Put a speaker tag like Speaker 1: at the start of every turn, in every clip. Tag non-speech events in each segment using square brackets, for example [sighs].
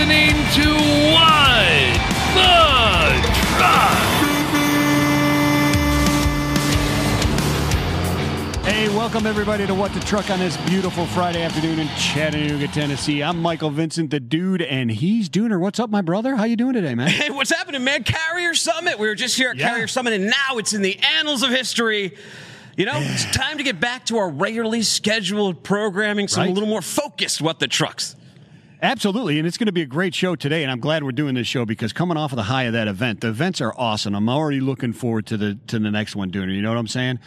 Speaker 1: listening to What the Truck.
Speaker 2: Hey, welcome everybody to What the Truck on this beautiful Friday afternoon in Chattanooga, Tennessee. I'm Michael Vincent, the dude, and he's Dooner. What's up, my brother? How you doing today, man?
Speaker 3: Hey, what's happening, man? Carrier Summit. We were just here at
Speaker 2: Yeah.
Speaker 3: Carrier Summit, and now it's in the annals of history. You know, it's time to get back to our regularly scheduled programming, some
Speaker 2: Right.
Speaker 3: a little more focused. What the trucks?
Speaker 2: Absolutely, and it's going to be a great show today. And I'm glad we're doing this show because coming off of the high of that event, the events are awesome. I'm already looking forward to the to the next one, Dooner. You know what I'm saying?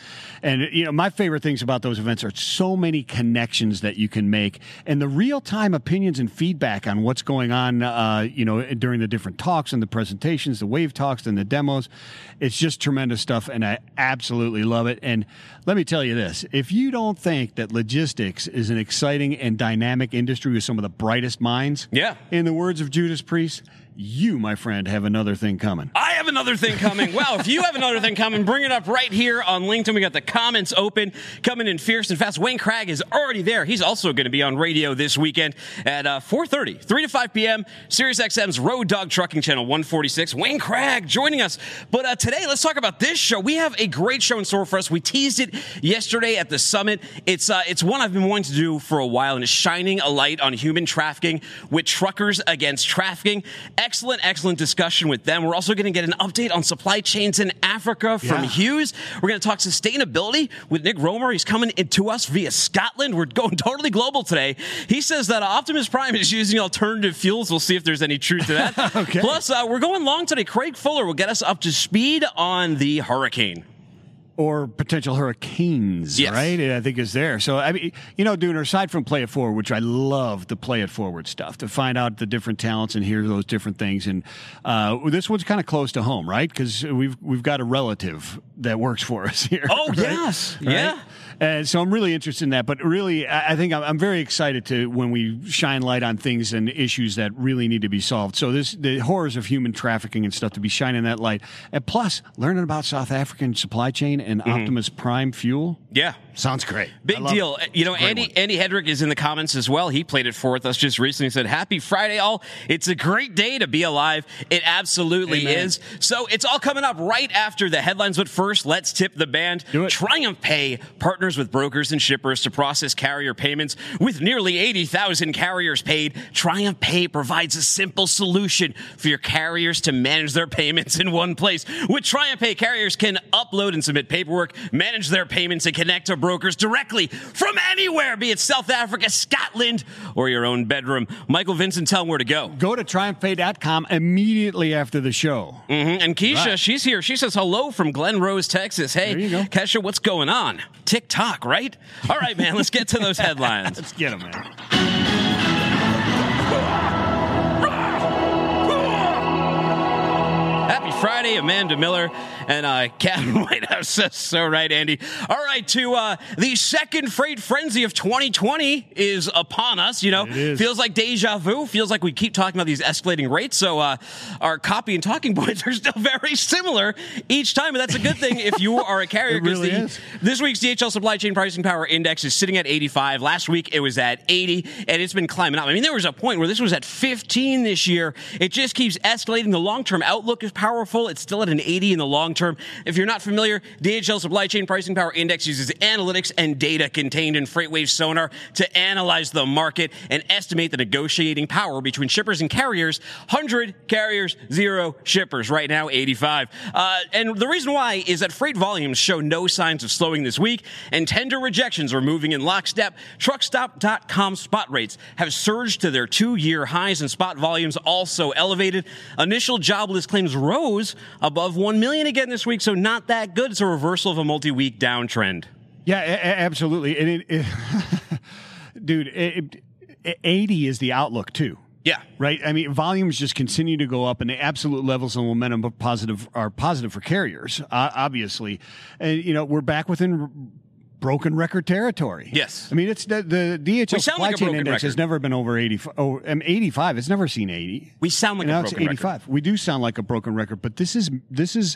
Speaker 2: And you know, my favorite things about those events are so many connections that you can make, and the real time opinions and feedback on what's going on. Uh, you know, during the different talks and the presentations, the wave talks and the demos. It's just tremendous stuff, and I absolutely love it. And let me tell you this: if you don't think that logistics is an exciting and dynamic industry with some of the brightest minds,
Speaker 3: Yeah.
Speaker 2: in the words of Judas Priest, you, my friend, have another thing coming.
Speaker 3: I have another thing coming. Well, if you have another thing coming, bring it up right here on LinkedIn. We got the comments open, coming in fierce and fast. Wayne Cragg is already there. He's also going to be on radio this weekend at uh, 4.30, 3 to 5 p.m., Sirius XM's Road Dog Trucking Channel 146. Wayne Cragg joining us. But uh, today, let's talk about this show. We have a great show in store for us. We teased it yesterday at the summit. It's, uh, it's one I've been wanting to do for a while, and it's shining a light on human trafficking with truckers against trafficking. Excellent, excellent discussion with them. We're also going to get an update on supply chains in Africa from
Speaker 2: Yeah.
Speaker 3: Hughes. We're going to talk sustainability with Nick Roemer. He's coming into us via Scotland. We're going [laughs] totally global today. He says that Optimus Prime is using alternative fuels. We'll see if there's any truth to that. [laughs]
Speaker 2: Okay.
Speaker 3: Plus, uh, we're going long today. Craig Fuller will get us up to speed on the hurricane.
Speaker 2: Or potential hurricanes,
Speaker 3: Yes.
Speaker 2: right? I think is there. So I mean, you know, doing aside from play it forward, which I love the play it forward stuff to find out the different talents and hear those different things. And uh, this one's kind of close to home, right? Because we've we've got a relative that works for us [laughs] here.
Speaker 3: Oh,
Speaker 2: right?
Speaker 3: yes.
Speaker 2: Right?
Speaker 3: Yeah.
Speaker 2: And so I'm really interested in that. But really, I I think I'm, I'm very excited to when we shine light on things and issues that really need to be solved. So this the horrors of human trafficking and stuff to be shining that light, and plus learning about South African supply chain and mm-hmm. Optimus Prime fuel.
Speaker 3: Yeah.
Speaker 2: Sounds great.
Speaker 3: Big deal.
Speaker 2: it.
Speaker 3: Uh, you know,
Speaker 2: It's a great
Speaker 3: Andy
Speaker 2: one.
Speaker 3: Andy Hedrick is in the comments as well. He played it for with us just recently. He said, Happy Friday, all. It's a great day to be alive. It absolutely
Speaker 2: Amen.
Speaker 3: is. So it's all coming up right after the headlines. But first, let's tip the band.
Speaker 2: Do it.
Speaker 3: Triumph Pay partners with brokers and shippers to process carrier payments. With nearly 80,000 carriers paid, Triumph Pay provides a simple solution for your carriers to manage their payments in one place. With Triumph Pay, carriers can upload and submit paperwork, manage their payments, and connect to brokers directly from anywhere, be it South Africa, Scotland, or your own bedroom. Michael Vincent, tell them where to go.
Speaker 2: Go to triumphpay.com immediately after the show.
Speaker 3: Mhm. And Keisha,
Speaker 2: Right.
Speaker 3: she's here. She says hello from Glen Rose, Texas. Hey,
Speaker 2: There you go.
Speaker 3: Kesha, what's going on? TikTok, right? All right, man, let's get to those headlines. [laughs]
Speaker 2: Let's get them, man.
Speaker 3: Happy Friday, Amanda Miller and uh, [laughs] Captain Whitehouse says so right, Andy. All right, to uh, the second freight frenzy of 2020 is upon us. You know, feels like deja vu. Feels like we keep talking about these escalating rates. So uh, our copy and talking [laughs] points are still very similar each time, but that's a good thing if you are a [laughs] carrier.
Speaker 2: It
Speaker 3: 'cause
Speaker 2: really.
Speaker 3: This week's DHL Supply Chain Pricing Power Index is sitting at 85. Last week it was at 80, and it's been climbing up. I mean, there was a point where this was at 15 this year. It just keeps escalating. The long term outlook is powerful. It's still at an 80 in the long term. If you're not familiar, DHL Supply Chain Pricing Power Index uses analytics and data contained in FreightWave sonar to analyze the market and estimate the negotiating power between shippers and carriers. 100 carriers, zero shippers. Right now, 85. Uh, and the reason why is that freight volumes show no signs of slowing this week, and tender rejections are moving in lockstep. Truckstop.com spot rates have surged to their two year highs, and spot volumes also elevated. Initial jobless claims rose above 1 million again this week, so not that good. It's a reversal of a multi week downtrend.
Speaker 2: Yeah, a- a- absolutely. And it, it [laughs] dude, it, it, 80 is the outlook too.
Speaker 3: Yeah.
Speaker 2: Right. I mean, volumes just continue to go up, and the absolute levels of momentum are positive are positive for carriers, uh, obviously. And you know, we're back within broken record territory.
Speaker 3: Yes.
Speaker 2: I mean it's the, the DHL supply
Speaker 3: like
Speaker 2: chain
Speaker 3: broken
Speaker 2: index has never been over 80 oh, um, 85. It's never seen 80.
Speaker 3: We sound like
Speaker 2: And
Speaker 3: a
Speaker 2: now it's
Speaker 3: broken record.
Speaker 2: 85. We do sound like a broken record, but this is this is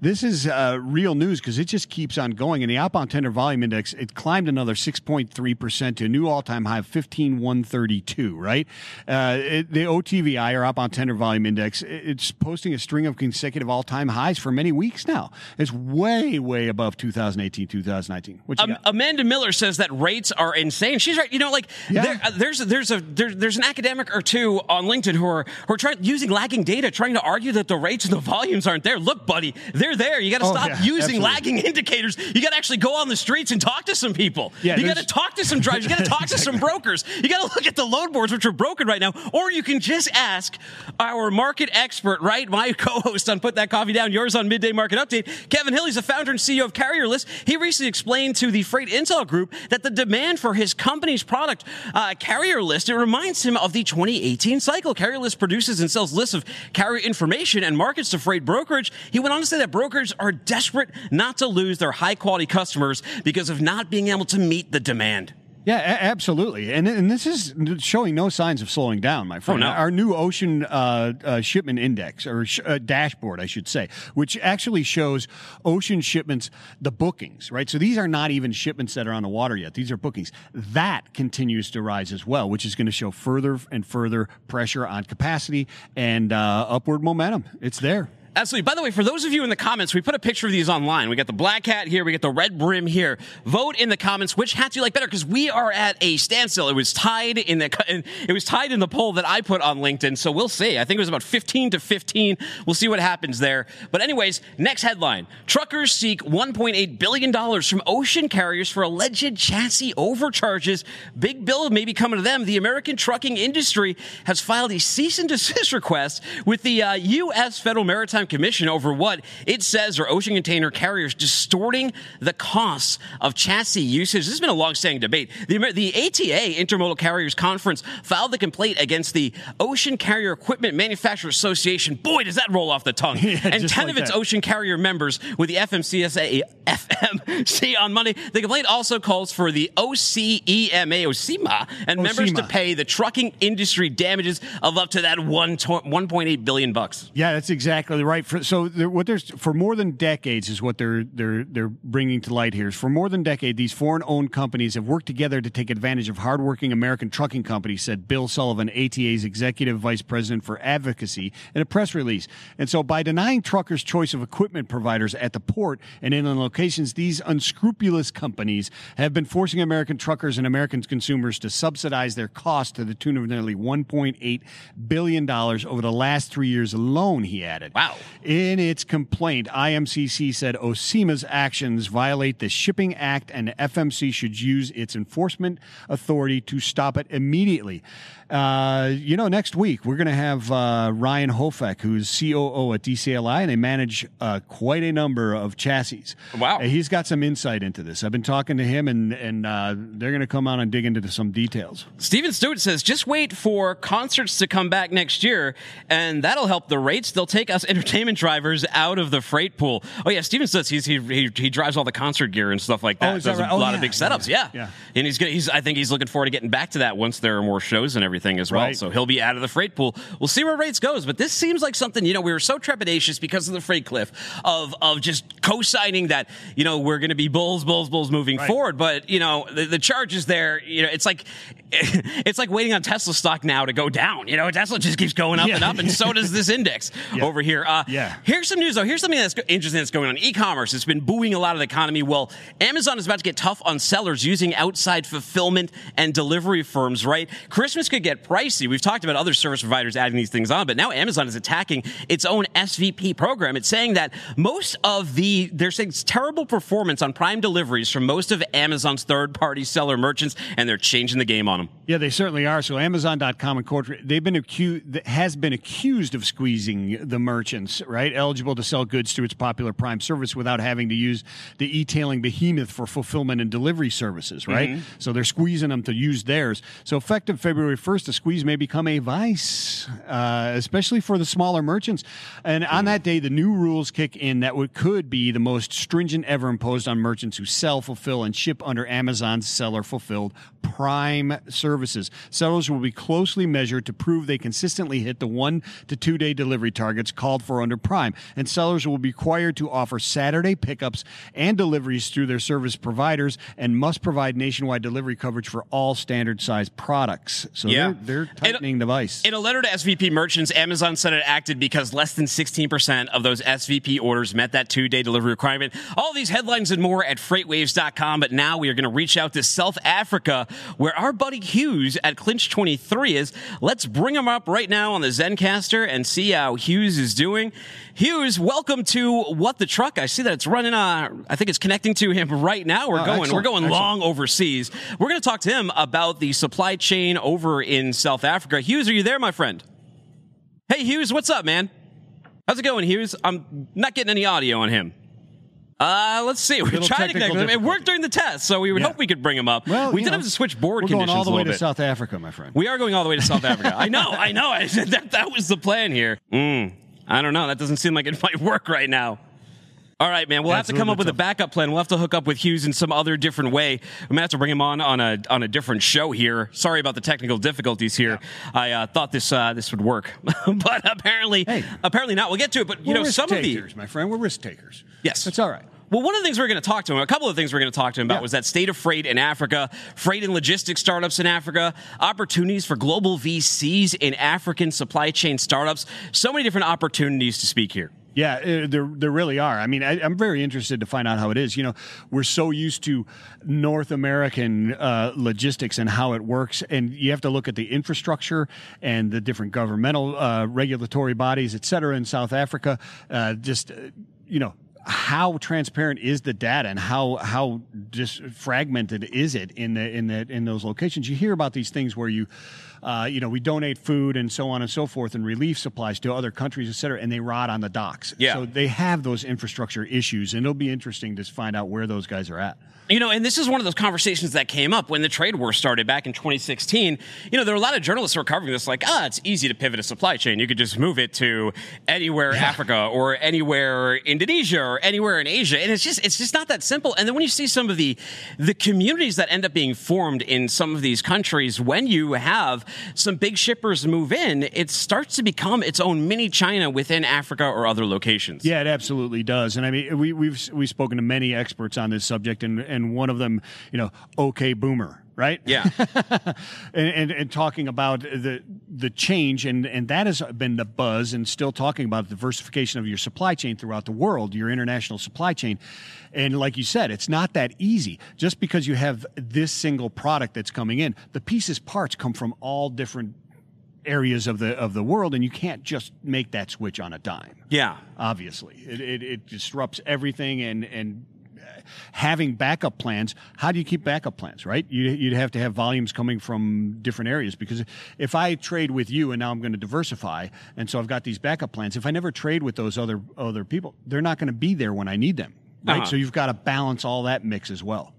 Speaker 2: this is uh, real news because it just keeps on going. And the outbound tender volume index it climbed another 6.3 percent to a new all time high of 15,132. Right, uh, it, the OTVI or outbound tender volume index it- it's posting a string of consecutive all time highs for many weeks now. It's way way above 2018 2019. What you
Speaker 3: Um,
Speaker 2: got?
Speaker 3: Amanda Miller says that rates are insane. She's right. You know, like
Speaker 2: Yeah.
Speaker 3: there, uh, there's there's a there's, there's an academic or two on LinkedIn who are who are trying using lagging data, trying to argue that the rates and the volumes aren't there. Look, buddy, they're there. You got to
Speaker 2: Oh,
Speaker 3: stop
Speaker 2: yeah,
Speaker 3: using
Speaker 2: absolutely.
Speaker 3: lagging indicators. You got to actually go on the streets and talk to some people.
Speaker 2: Yeah,
Speaker 3: you got to talk to some drivers. You got to [laughs] talk to some brokers. You got to look at the load boards which are broken right now, or you can just ask our market expert, right? My [laughs] co-host on Put That Coffee Down, yours on Midday Market Update, Kevin Hill. He's the founder and CEO of Carrier List. He recently explained to the Freight Intel Group that the demand for his company's product, uh, Carrier List, it reminds him of the 2018 cycle. Carrier List produces and sells lists of carrier information and markets to freight brokerage. He went on to say that brokers are desperate not to lose their high quality customers because of not being able to meet the demand.
Speaker 2: Yeah, a- absolutely, and and this is showing no signs of slowing down, my friend.
Speaker 3: no.
Speaker 2: Our new ocean uh, uh, shipment index or sh- uh, dashboard, I should say, which actually shows ocean shipments, the bookings, right? So these are not even shipments that are on the water yet; these are bookings. That continues to rise as well, which is going to show further and further pressure on capacity and uh, upward momentum. It's there.
Speaker 3: Absolutely. By the way, for those of you in the comments, we put a picture of these online. We got the black hat here, we got the red brim here. Vote in the comments which hats you like better because we are at a standstill. It was tied in the it was tied in the poll that I put on LinkedIn. So we'll see. I think it was about 15 to 15. We'll see what happens there. But anyways, next headline: Truckers seek 1.8 billion dollars from ocean carriers for alleged chassis overcharges. Big bill may be coming to them. The American trucking industry has filed a cease and desist request with the uh, U.S. Federal Maritime Commission over what it says are ocean container carriers distorting the costs of chassis usage. This has been a long-standing debate. The, the ATA Intermodal Carriers Conference filed the complaint against the Ocean Carrier Equipment Manufacturers Association. Boy, does that roll off the tongue! [laughs] and ten
Speaker 2: like
Speaker 3: of its
Speaker 2: that.
Speaker 3: ocean carrier members with the FMCSA FMC on Monday. The complaint also calls for the OCEMA, OCEMA, and members to pay the trucking industry damages of up to that one to- 1.8 billion bucks.
Speaker 2: Yeah, that's exactly right. For, so what there's for more than decades is what they're they're they're bringing to light here. Is for more than decade, these foreign-owned companies have worked together to take advantage of hardworking American trucking companies," said Bill Sullivan, ATA's executive vice president for advocacy, in a press release. And so, by denying truckers choice of equipment providers at the port and inland locations, these unscrupulous companies have been forcing American truckers and American consumers to subsidize their costs to the tune of nearly 1.8 billion dollars over the last three years alone. He added.
Speaker 3: Wow.
Speaker 2: In its complaint, IMCC said OCEMA's actions violate the Shipping Act and FMC should use its enforcement authority to stop it immediately. Uh, you know, next week we're going to have uh, Ryan Hofek, who's COO at DCLI, and they manage uh, quite a number of chassis.
Speaker 3: Wow.
Speaker 2: Uh, he's got some insight into this. I've been talking to him, and and uh, they're going to come out and dig into some details.
Speaker 3: Steven Stewart says, just wait for concerts to come back next year, and that'll help the rates. They'll take us [laughs] entertainment drivers out of the freight pool. Oh, yeah, Steven says he's, he, he, he drives all the concert gear and stuff like that.
Speaker 2: Oh, that
Speaker 3: Does a
Speaker 2: right? Oh,
Speaker 3: lot
Speaker 2: yeah,
Speaker 3: of big setups,
Speaker 2: yeah,
Speaker 3: yeah.
Speaker 2: yeah.
Speaker 3: And he's, gonna, he's I think he's looking forward to getting back to that once there are more shows and everything as well.
Speaker 2: Right.
Speaker 3: So he'll be out of the freight pool. We'll see where rates goes, but this seems like something, you know, we were so trepidatious because of the freight cliff of, of just co-signing that, you know, we're going to be bulls, bulls, bulls moving
Speaker 2: Right.
Speaker 3: forward. But, you know, the, the charge is there. You know, it's like, [laughs] it's like waiting on Tesla stock now to go down. You know, Tesla just keeps going up
Speaker 2: Yeah.
Speaker 3: and up, and so does this index [laughs]
Speaker 2: Yeah.
Speaker 3: over here. Uh, Uh,
Speaker 2: yeah.
Speaker 3: Here's some news, though. Here's something that's interesting that's going on. E-commerce has been buoying a lot of the economy. Well, Amazon is about to get tough on sellers using outside fulfillment and delivery firms, right? Christmas could get pricey. We've talked about other service providers adding these things on, but now Amazon is attacking its own SFP program. It's saying that most of the, they're saying it's terrible performance on prime deliveries from most of Amazon's third-party seller merchants, and they're changing the game on them.
Speaker 2: Yeah, they certainly are. So Amazon.com and corporate they've been accused has been accused of squeezing the merchants right, eligible to sell goods through its popular Prime service without having to use the e-tailing behemoth for fulfillment and delivery services, right?
Speaker 3: Mm-hmm.
Speaker 2: So they're squeezing them to use theirs. So effective February 1st, the squeeze may become a vice, uh, especially for the smaller merchants. And on that day, the new rules kick in that would, could be the most stringent ever imposed on merchants who sell, fulfill, and ship under Amazon's seller fulfilled Prime services. Sellers will be closely measured to prove they consistently hit the one to two day delivery targets called for under Prime. And sellers will be required to offer Saturday pickups and deliveries through their service providers and must provide nationwide delivery coverage for all standard size products. So
Speaker 3: Yeah.
Speaker 2: they're, they're tightening the vice.
Speaker 3: In a letter to SFP merchants, Amazon said it acted because less than 16% of those SFP orders met that two day delivery requirement. All these headlines and more at freightwaves.com. But now we are going to reach out to South Africa, where our buddy Hughes at Clinch 23 is. Let's bring him up right now on the Zencastr and see how Hughes is doing. Hughes, welcome to What the Truck. I see that it's running, uh, I think it's connecting to him right now. We're
Speaker 2: Oh,
Speaker 3: going, we're going
Speaker 2: excellent.
Speaker 3: long overseas. We're going to talk to him about the supply chain over in South Africa. Hughes, are you there, my friend? Hey, Hughes, what's up, man? How's it going, Hughes? I'm not getting any audio on him. Uh, let's see. We're trying to connect with him. It worked during the test, so we would
Speaker 2: Yeah.
Speaker 3: hope we could bring him up. Well,
Speaker 2: we
Speaker 3: did
Speaker 2: know,
Speaker 3: have to switch board conditions.
Speaker 2: we're
Speaker 3: conditions
Speaker 2: going all the way to
Speaker 3: bit.
Speaker 2: South Africa, my friend.
Speaker 3: We are going all the way to South [laughs] Africa. I know, I know. [laughs] I said that that was the plan here. Mm, I don't know. That doesn't seem like it [laughs] might work right now. All right, man. We'll
Speaker 2: Yeah,
Speaker 3: have to come up with a backup plan. We'll have to hook up with Hughes in some other different way. We might have to bring him on on a on a different show here. Sorry about the technical difficulties here. I uh, thought this uh, this would work, [laughs] but apparently
Speaker 2: Hey.
Speaker 3: apparently not. We'll get to it. But you
Speaker 2: We're
Speaker 3: know, some of the
Speaker 2: my friend. We're risk takers.
Speaker 3: Yes.
Speaker 2: That's all right.
Speaker 3: Well, one of the things we are going to talk to him, a couple of things we are going to talk to him about
Speaker 2: Yeah.
Speaker 3: was that state of freight in Africa, freight and logistics startups in Africa, opportunities for global VCs in African supply chain startups. So many different opportunities to speak here.
Speaker 2: Yeah, uh, there there really are. I mean, I, I'm very interested to find out how it is. You know, we're so used to North American uh, logistics and how it works, and you have to look at the infrastructure and the different governmental uh, regulatory bodies, et cetera, in South Africa. Uh, just uh, you know. How transparent is the data, and how how just fragmented is it in the in the in those locations? You hear about these things where you, uh, you know, we donate food and so on and so forth, and relief supplies to other countries, et cetera, and they rot on the docks.
Speaker 3: Yeah.
Speaker 2: So they have those infrastructure issues, and it'll be interesting to find out where those guys are at.
Speaker 3: You know, and this is one of those conversations that came up when the trade war started back in 2016. You know, there were a lot of journalists who were covering this, like, ah, it's easy to pivot a supply chain. You could just move it to anywhere Africa or anywhere Indonesia or anywhere in Asia, and it's just it's just not that simple. And then when you see some of the the communities that end up being formed in some of these countries, when you have some big shippers move in, it starts to become its own mini China within Africa or other locations.
Speaker 2: Yeah, it absolutely does. And I mean, we, we've we've spoken to many experts on this subject, and and one of them, you know, okay, boomer, right?
Speaker 3: Yeah. [laughs]
Speaker 2: and, and and talking about the the change, and and that has been the buzz, and still talking about diversification of your supply chain throughout the world, your international supply chain. And like you said, it's not that easy. Just because you have this single product that's coming in, the pieces parts come from all different areas of the of the world, and you can't just make that switch on a dime
Speaker 3: Yeah.
Speaker 2: obviously it, it, it disrupts everything and and having backup plans how do you keep backup plans right? You, you'd have to have volumes coming from different areas because if i trade with you and now i'm going to diversify and so i've got these backup plans if i never trade with those other other people they're not going to be there when i need them right?
Speaker 3: Uh-huh.
Speaker 2: so you've got to balance all that mix as well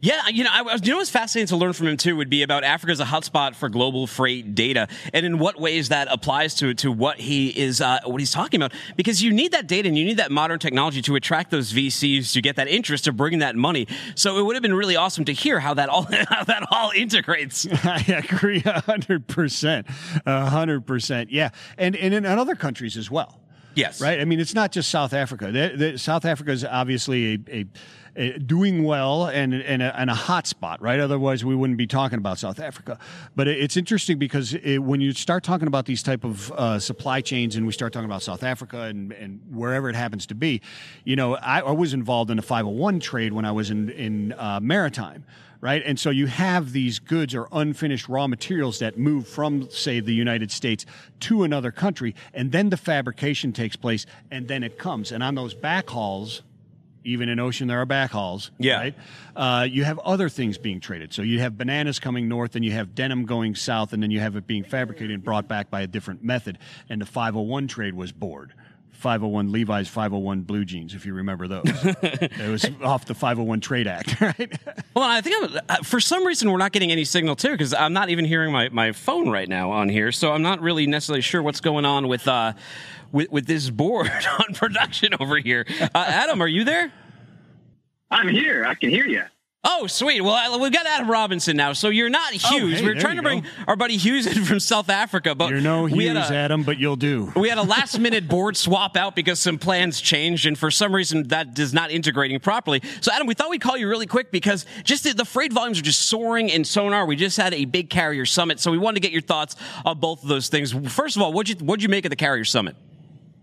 Speaker 3: Yeah, you know, I, was- you know what's fascinating to learn from him too would be about Africa as a hotspot for global freight data, and in what ways that applies to to what he is uh, what he's talking about. Because you need that data and you need that modern technology to attract those VCs to get that interest to bring that money. So it would have been really awesome to hear how that all [laughs] how that all integrates. [laughs]
Speaker 2: I agree a hundred percent, a hundred percent. Yeah, and and in other countries as well.
Speaker 3: Yes.
Speaker 2: right. I mean, it's not just South Africa. The, the, South Africa is obviously a, a doing well and and a, and a hot spot, right? Otherwise, we wouldn't be talking about South Africa. But it's interesting because it, when you start talking about these type of uh, supply chains, and we start talking about South Africa and, and wherever it happens to be, you know, I, I was involved in a 501 trade when I was in in uh, maritime right? And so you have these goods or unfinished raw materials that move from, say, the United States to another country, and then the fabrication takes place, and then it comes. And on those back hauls, even in ocean there are back hauls,
Speaker 3: Yeah.
Speaker 2: right? Uh, you have other things being traded. So you have bananas coming north, and you have denim going south, and then you have it being fabricated and brought back by a different method. And the 501 trade was bored 501 Levi's 501 blue jeans, if you remember those. [laughs] it was off the 501 Trade Act, [laughs] right?
Speaker 3: Well, I think I'm, uh, for some reason we're not getting any signal too because I'm not even hearing my, my phone right now on here, so I'm not really necessarily sure what's going on with uh, with, with this board [laughs] on production over here. Uh, Adam, are you there?
Speaker 4: I'm here. I can hear you.
Speaker 3: Oh, sweet. Well, we've got Adam Robinson now. So you're not
Speaker 2: Oh,
Speaker 3: Hughes.
Speaker 2: hey,
Speaker 3: We're trying to bring
Speaker 2: go.
Speaker 3: our buddy Hughes in from South Africa, but
Speaker 2: You're no
Speaker 3: we
Speaker 2: Hughes,
Speaker 3: a,
Speaker 2: Adam, but you'll do.
Speaker 3: we had a last [laughs] minute board swap out because some plans changed, and for some reason that is not integrating properly. So, Adam, we thought we'd call you really quick because just the, the freight volumes are just soaring in sonar. We just had a big carrier summit, so we wanted to get your thoughts on both of those things. First of all, what'd you what'd you make of the carrier summit?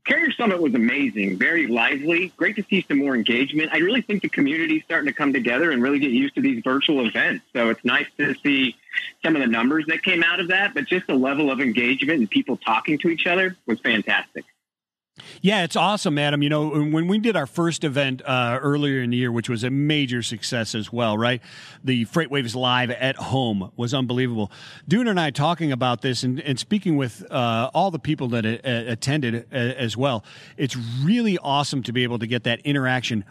Speaker 4: Carrier Summit was amazing, very lively. Great to see some more engagement. I really think the community is starting to come together and really get used to these virtual events. So it's nice to see some of the numbers that came out of that, but just the level of engagement and people talking to each other was fantastic.
Speaker 2: Yeah, it's awesome, Adam. You know, when we did our first event uh, earlier in the year, which was a major success as well, right? The Freight Waves Live at home was unbelievable. Dune and I talking about this and, and speaking with uh, all the people that uh, attended uh, as well. It's really awesome to be able to get that interaction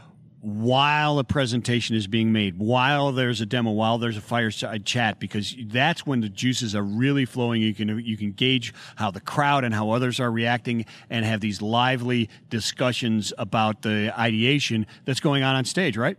Speaker 2: while a presentation is being made, while there's a demo, while there's a fireside chat, because that's when the juices are really flowing. You can you can gauge how the crowd and how others are reacting, and have these lively discussions about the ideation that's going on on stage. Right?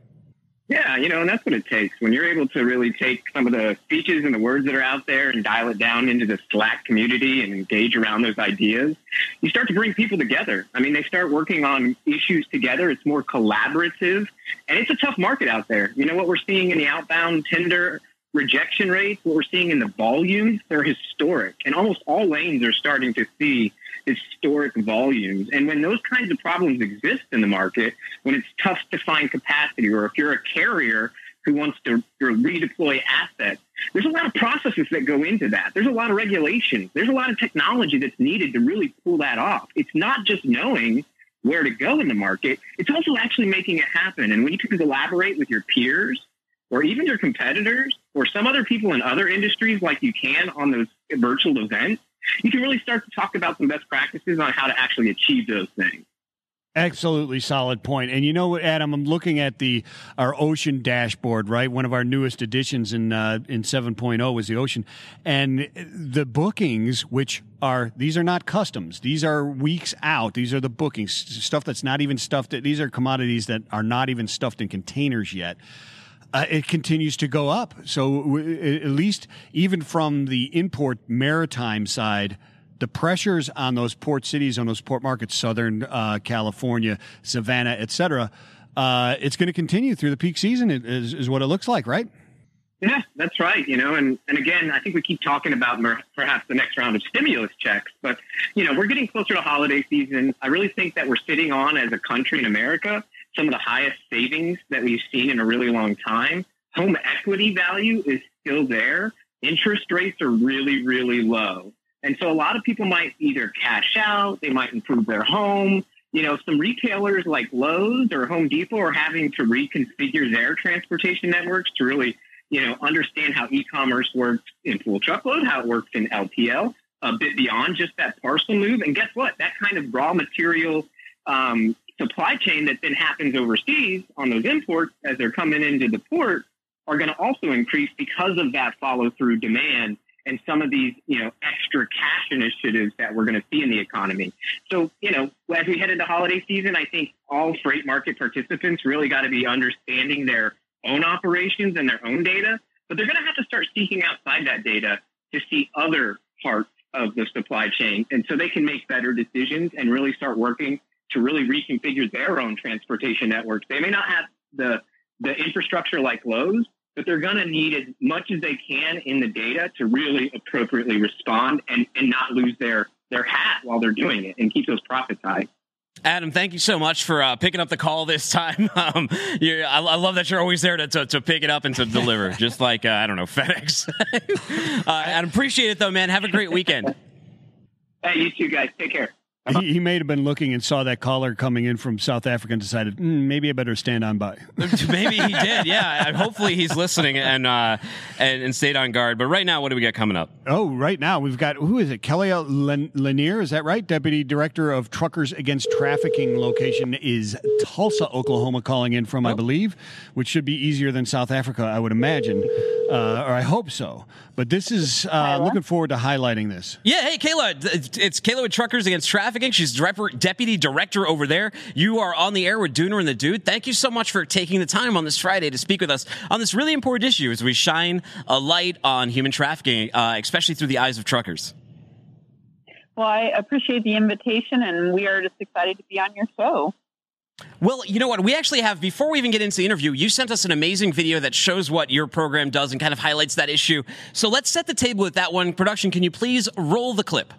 Speaker 4: Yeah, you know, and that's what it takes. When you're able to really take some of the speeches and the words that are out there and dial it down into the Slack community and engage around those ideas, you start to bring people together. I mean, they start working on issues together. It's more collaborative, and it's a tough market out there. You know what we're seeing in the outbound tender rejection rates, what we're seeing in the volumes, they're historic, and almost all lanes are starting to see historic volumes. And when those kinds of problems exist in the market, when it's tough to find capacity, or if you're a carrier who wants to redeploy assets, there's a lot of processes that go into that. There's a lot of regulation. There's a lot of technology that's needed to really pull that off. It's not just knowing where to go in the market, it's also actually making it happen. And when you can collaborate with your peers, or even your competitors or some other people in other industries like you can on those virtual events, you can really start to talk about some best practices on how to actually achieve those things.
Speaker 2: Absolutely solid point. And you know what, Adam? I'm looking at the our Ocean dashboard, right? One of our newest additions in uh, in 7.0 was the Ocean, and the bookings, which are these are not customs. These are weeks out. These are the bookings stuff that's not even stuffed. These are commodities that are not even stuffed in containers yet. Uh, it continues to go up. So w- at least even from the import maritime side, the pressures on those port cities, on those port markets, Southern uh, California, Savannah, et cetera, uh, it's going to continue through the peak season. Is, is what it looks like, right?
Speaker 4: Yeah, that's right. You know, and, and again, I think we keep talking about mer- perhaps the next round of stimulus checks, but you know, we're getting closer to holiday season. I really think that we're sitting on as a country in America some of the highest savings that we've seen in a really long time. Home equity value is still there. Interest rates are really, really low. And so a lot of people might either cash out, they might improve their home. You know, some retailers like Lowe's or Home Depot are having to reconfigure their transportation networks to really, you know, understand how e-commerce works in full truckload, how it works in LTL, a bit beyond just that parcel move. And guess what? That kind of raw material um, supply chain that then happens overseas on those imports as they're coming into the port are going to also increase because of that follow through demand and some of these, you know, extra cash initiatives that we're going to see in the economy. So, you know, as we head into holiday season, I think all freight market participants really got to be understanding their own operations and their own data, but they're going to have to start seeking outside that data to see other parts of the supply chain. And so they can make better decisions and really start working to really reconfigure their own transportation networks. They may not have the the infrastructure like Lowe's, but they're going to need as much as they can in the data to really appropriately respond and, and not lose their their hat while they're doing it and keep those profits high.
Speaker 3: Adam, thank you so much for uh, picking up the call [laughs] this time. [laughs] Um, I, I, love that you're always there to, to, to, pick it up and to deliver, [laughs] just like, uh, I don't know, FedEx. uh, Adam, appreciate it, though, man. Have a great weekend.
Speaker 4: Hey, you too, guys. Take care.
Speaker 2: He, he may have been looking and saw that caller coming in from South Africa and decided mm, maybe I better stand on by. [laughs]
Speaker 3: maybe he did. Yeah. Hopefully he's listening and, uh, and and stayed on guard. But right now, what do we got coming up?
Speaker 2: Oh, right now we've got who is it? Kelly Lanier, is that right? Deputy Director of Truckers Against Trafficking. Location is Tulsa, Oklahoma, calling in from, oh. I believe, which should be easier than South Africa, I would imagine, uh, or I hope so. But this is uh, looking forward to highlighting this.
Speaker 3: Yeah. Hey, Kylla, it's Kylla with Truckers Against Trafficking trafficking. She's deputy director over there. You are on the air with Dooner and the Dude. Thank you so much for taking the time on this Friday to speak with us on this really important issue as we shine a light on human trafficking, uh, especially through the eyes of truckers.
Speaker 5: Well, I appreciate the invitation, and we are just excited to be on your show.
Speaker 3: Well, you know what? We actually have, before we even get into the interview, you sent us an amazing video that shows what your program does and kind of highlights that issue. So let's set the table with that one. Production, can you please roll the clip?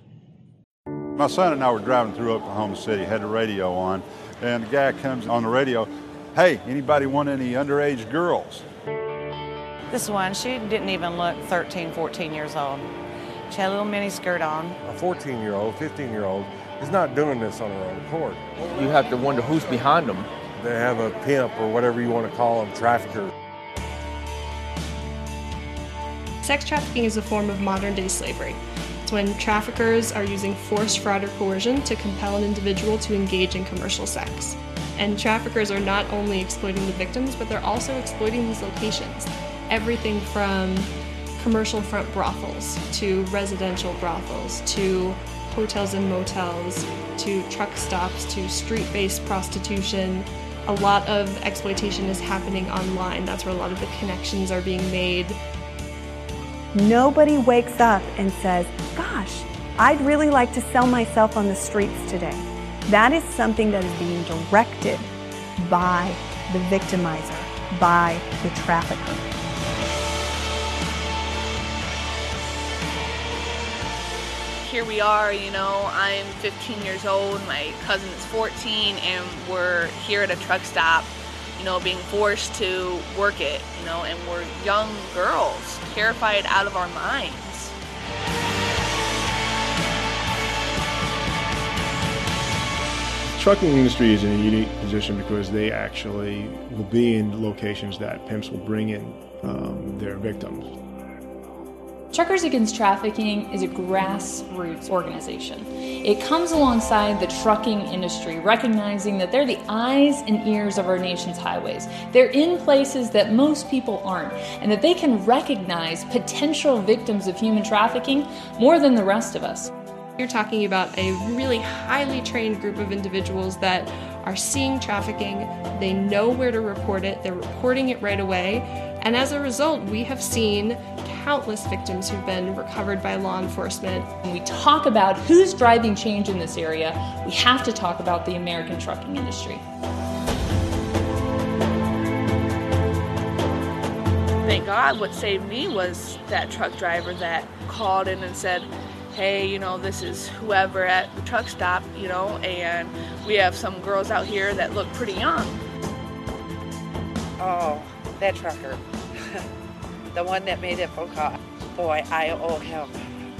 Speaker 6: My son and I were driving through Oklahoma City, had the radio on, and the guy comes on the radio, hey, anybody want any underage girls?
Speaker 7: This one, she didn't even look 13, 14 years old. She had a little mini skirt on.
Speaker 8: A 14 year old, 15 year old is not doing this on her own accord.
Speaker 9: You have to wonder who's behind them.
Speaker 8: They have a pimp or whatever you want to call them, trafficker.
Speaker 10: Sex trafficking is a form of modern day slavery. When traffickers are using force, fraud, or coercion to compel an individual to engage in commercial sex. And traffickers are not only exploiting the victims, but they're also exploiting these locations. Everything from commercial front brothels to residential brothels to hotels and motels to truck stops to street based prostitution. A lot of exploitation is happening online. That's where a lot of the connections are being made.
Speaker 11: Nobody wakes up and says, Gosh, I'd really like to sell myself on the streets today. That is something that is being directed by the victimizer, by the trafficker.
Speaker 12: Here we are, you know, I'm 15 years old, my cousin is 14, and we're here at a truck stop you know, being forced to work it, you know, and we're young girls, terrified out of our minds.
Speaker 13: Trucking industry is in a unique position because they actually will be in locations that pimps will bring in um, their victims.
Speaker 14: Truckers Against Trafficking is a grassroots organization. It comes alongside the trucking industry, recognizing that they're the eyes and ears of our nation's highways. They're in places that most people aren't, and that they can recognize potential victims of human trafficking more than the rest of us.
Speaker 10: You're talking about a really highly trained group of individuals that are seeing trafficking, they know where to report it, they're reporting it right away, and as a result, we have seen countless victims who've been recovered by law enforcement.
Speaker 14: When we talk about who's driving change in this area, we have to talk about the American trucking industry.
Speaker 12: Thank God what saved me was that truck driver that called in and said, hey, you know, this is whoever at the truck stop, you know, and we have some girls out here that look pretty young.
Speaker 15: Oh, that trucker [laughs] the one that made that phone call. Boy, I owe him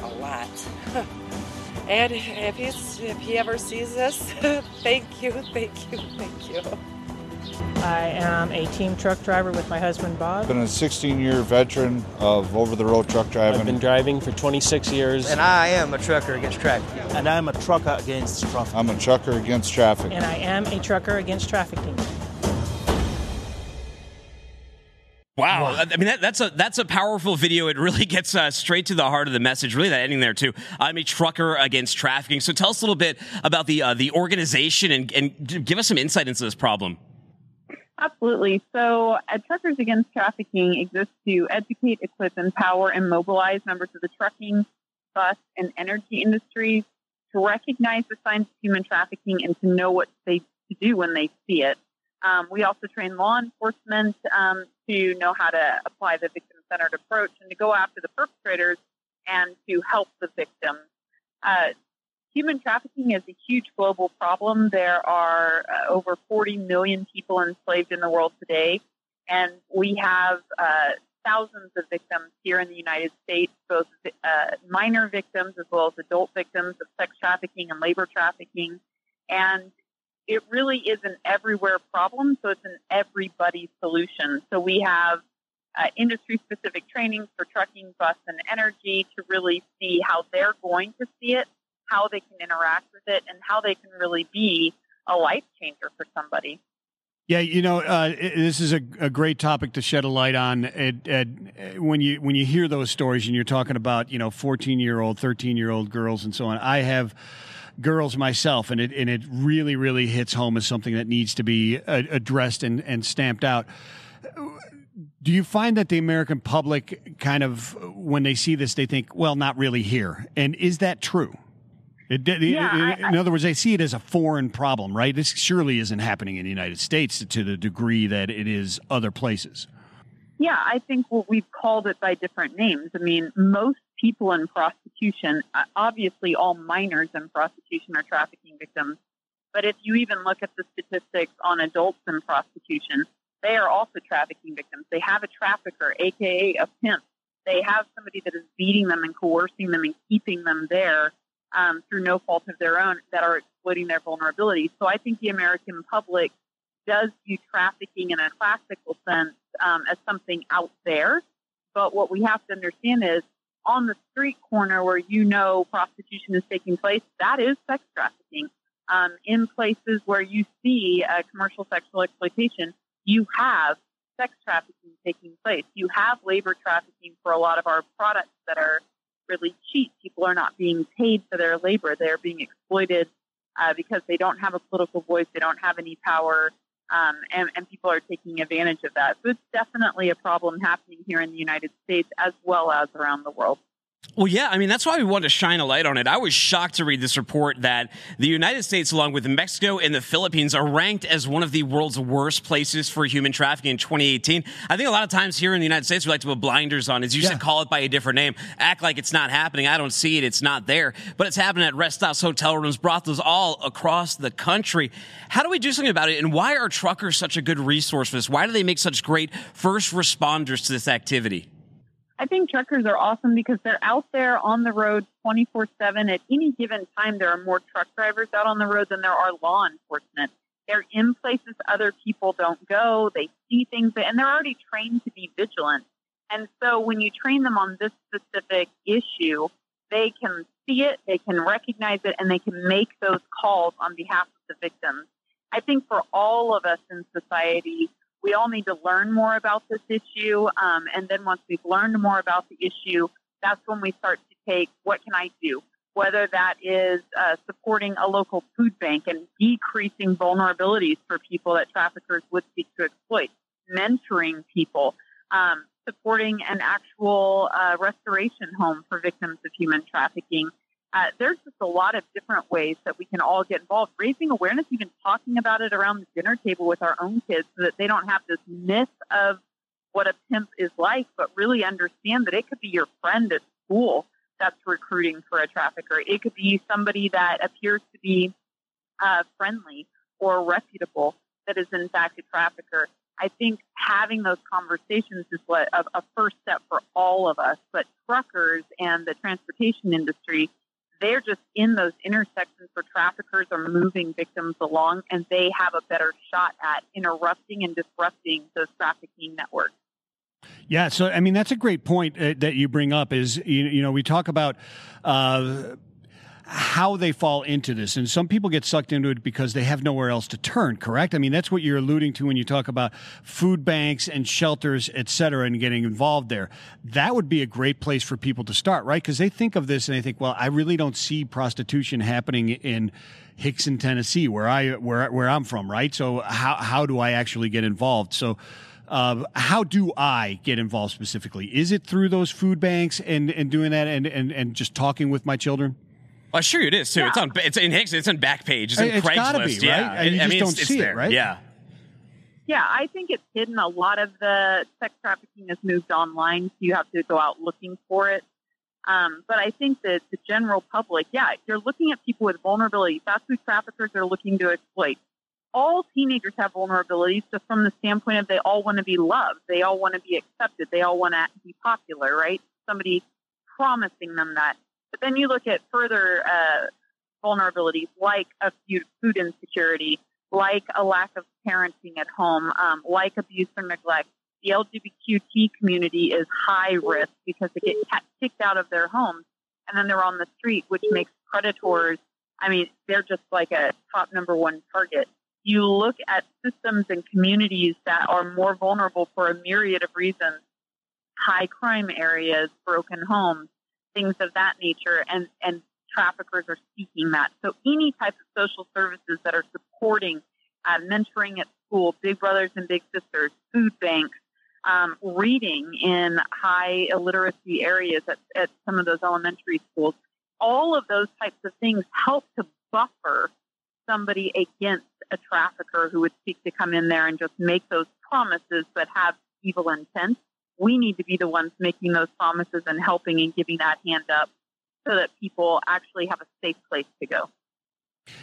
Speaker 15: a lot. [laughs] and if he's if he ever sees this, [laughs] thank you, thank you, thank you.
Speaker 16: I am a team truck driver with my husband Bob.
Speaker 6: Been a 16-year veteran of over-the-road truck driving.
Speaker 16: I've been driving for 26 years.
Speaker 9: And I am a trucker against traffic.
Speaker 17: And I'm a trucker against traffic.
Speaker 6: I'm a trucker against traffic.
Speaker 16: And I am a trucker against trafficking.
Speaker 3: Wow. wow. I mean, that, that's a that's a powerful video. It really [laughs] gets uh, straight to the heart of the message. Really, that ending there too. I'm a trucker against trafficking. So, tell us a little bit about the uh, the organization and, and give us some insight into this problem.
Speaker 5: Absolutely. So, uh, Truckers Against Trafficking exists to educate, equip, empower, and mobilize members of the trucking, bus, and energy industries to recognize the signs of human trafficking and to know what they to do when they see it. Um, we also train law enforcement um, to know how to apply the victim centered approach and to go after the perpetrators and to help the victims. Uh, human trafficking is a huge global problem. There are uh, over 40 million people enslaved in the world today, and we have uh, thousands of victims here in the United States, both uh, minor victims as well as adult victims of sex trafficking and labor trafficking. And it really is an everywhere problem, so it's an everybody solution. So we have uh, industry specific trainings for trucking, bus, and energy to really see how they're going to see it, how they can interact with it, and how they can really be a life changer for somebody.
Speaker 2: Yeah, you know, uh, this is a, a, great topic to shed a light on. It, it, when you when you hear those stories and you're talking about you know 14 year old, 13 year old girls and so on, I have girls myself, and it and it really really hits home as something that needs to be uh, addressed and and stamped out. Do you find that the American public kind of when they see this, they think, well, not really here, and is that true? It, it,
Speaker 5: yeah,
Speaker 2: it, in other words, they see it as a foreign problem, right? This surely isn't happening in the United States to the degree that it is other places.
Speaker 5: Yeah, I think what we've called it by different names. I mean, most people in prostitution, uh, obviously, all minors in prostitution are trafficking victims. But if you even look at the statistics on adults in prostitution, they are also trafficking victims. They have a trafficker, aka a pimp. They have somebody that is beating them and coercing them and keeping them there um, through no fault of their own that are exploiting their vulnerability. So I think the American public does view trafficking in a classical sense um, as something out there. But what we have to understand is on the street corner where you know prostitution is taking place, that is sex trafficking. Um, in places where you see uh, commercial sexual exploitation, you have sex trafficking taking place. You have labor trafficking for a lot of our products that are really cheap. People are not being paid for their labor. They're being exploited uh, because they don't have a political voice, they don't have any power, um, and, and people are taking advantage of that. So it's definitely a problem happening here in the United States as well as around the world.
Speaker 3: Well, yeah, I mean, that's why we wanted to shine a light on it. I was shocked to read this report that the United States, along with Mexico and the Philippines, are ranked as one of the world's worst places for human trafficking in 2018. I think a lot of times here in the United States, we like to put blinders on. As you yeah. said, call it by a different name, act like it's not happening. I don't see it, it's not there. But it's happening at rest stops, hotel rooms, brothels, all across the country. How do we do something about it? And why are truckers such a good resource for this? Why do they make such great first responders to this activity?
Speaker 5: I think truckers are awesome because they're out there on the road 24 7. At any given time, there are more truck drivers out on the road than there are law enforcement. They're in places other people don't go. They see things, and they're already trained to be vigilant. And so when you train them on this specific issue, they can see it, they can recognize it, and they can make those calls on behalf of the victims. I think for all of us in society, we all need to learn more about this issue. Um, and then once we've learned more about the issue, that's when we start to take what can I do? Whether that is uh, supporting a local food bank and decreasing vulnerabilities for people that traffickers would seek to exploit, mentoring people, um, supporting an actual uh, restoration home for victims of human trafficking, uh, there's just a lot of different ways that we can all get involved. Raising awareness, even talking about it around the dinner table with our own kids so that they don't have this myth of what a pimp is like, but really understand that it could be your friend at school that's recruiting for a trafficker. It could be somebody that appears to be uh, friendly or reputable that is in fact a trafficker. I think having those conversations is what a, a first step for all of us. But truckers and the transportation industry they're just in those intersections where traffickers are moving victims along and they have a better shot at interrupting and disrupting those trafficking networks.
Speaker 2: Yeah, so I mean that's a great point uh, that you bring up. Is you, you know we talk about uh, how they fall into this. And some people get sucked into it because they have nowhere else to turn, correct? I mean, that's what you're alluding to when you talk about food banks and shelters, et cetera, and getting involved there. That would be a great place for people to start, right? Because they think of this and they think, well, I really don't see prostitution happening in Hixson, Tennessee, where I where where I'm from, right? So how how do I actually get involved? So uh, how do I get involved specifically? Is it through those food banks and, and doing that and, and, and just talking with my children?
Speaker 3: Well, sure it is too. Yeah. It's on. It's in Hicks. It's in Backpage. It's in
Speaker 2: it's
Speaker 3: Craigslist.
Speaker 2: Be, right?
Speaker 3: Yeah,
Speaker 2: you
Speaker 3: I
Speaker 2: just
Speaker 3: mean,
Speaker 2: don't
Speaker 3: it's,
Speaker 2: see
Speaker 3: it's
Speaker 2: it, right?
Speaker 3: Yeah.
Speaker 5: Yeah, I think it's hidden. A lot of the sex trafficking has moved online, so you have to go out looking for it. Um, but I think that the general public, yeah, you're looking at people with vulnerabilities. Fast food traffickers are looking to exploit. all teenagers have vulnerabilities just from the standpoint of they all want to be loved, they all want to be accepted, they all want to be popular, right? Somebody promising them that. But then you look at further uh, vulnerabilities like a food insecurity, like a lack of parenting at home, um, like abuse or neglect. The LGBTQ community is high risk because they get kicked out of their homes and then they're on the street, which makes predators. I mean, they're just like a top number one target. You look at systems and communities that are more vulnerable for a myriad of reasons high crime areas, broken homes, things of that nature, and, and traffickers are seeking that. So any type of social services that are supporting uh, mentoring at school, big brothers and big sisters, food banks, um, reading in high illiteracy areas at, at some of those elementary schools, all of those types of things help to buffer somebody against a trafficker who would seek to come in there and just make those promises but have evil intent. We need to be the ones making those promises and helping and giving that hand up so that people actually have a safe place to go.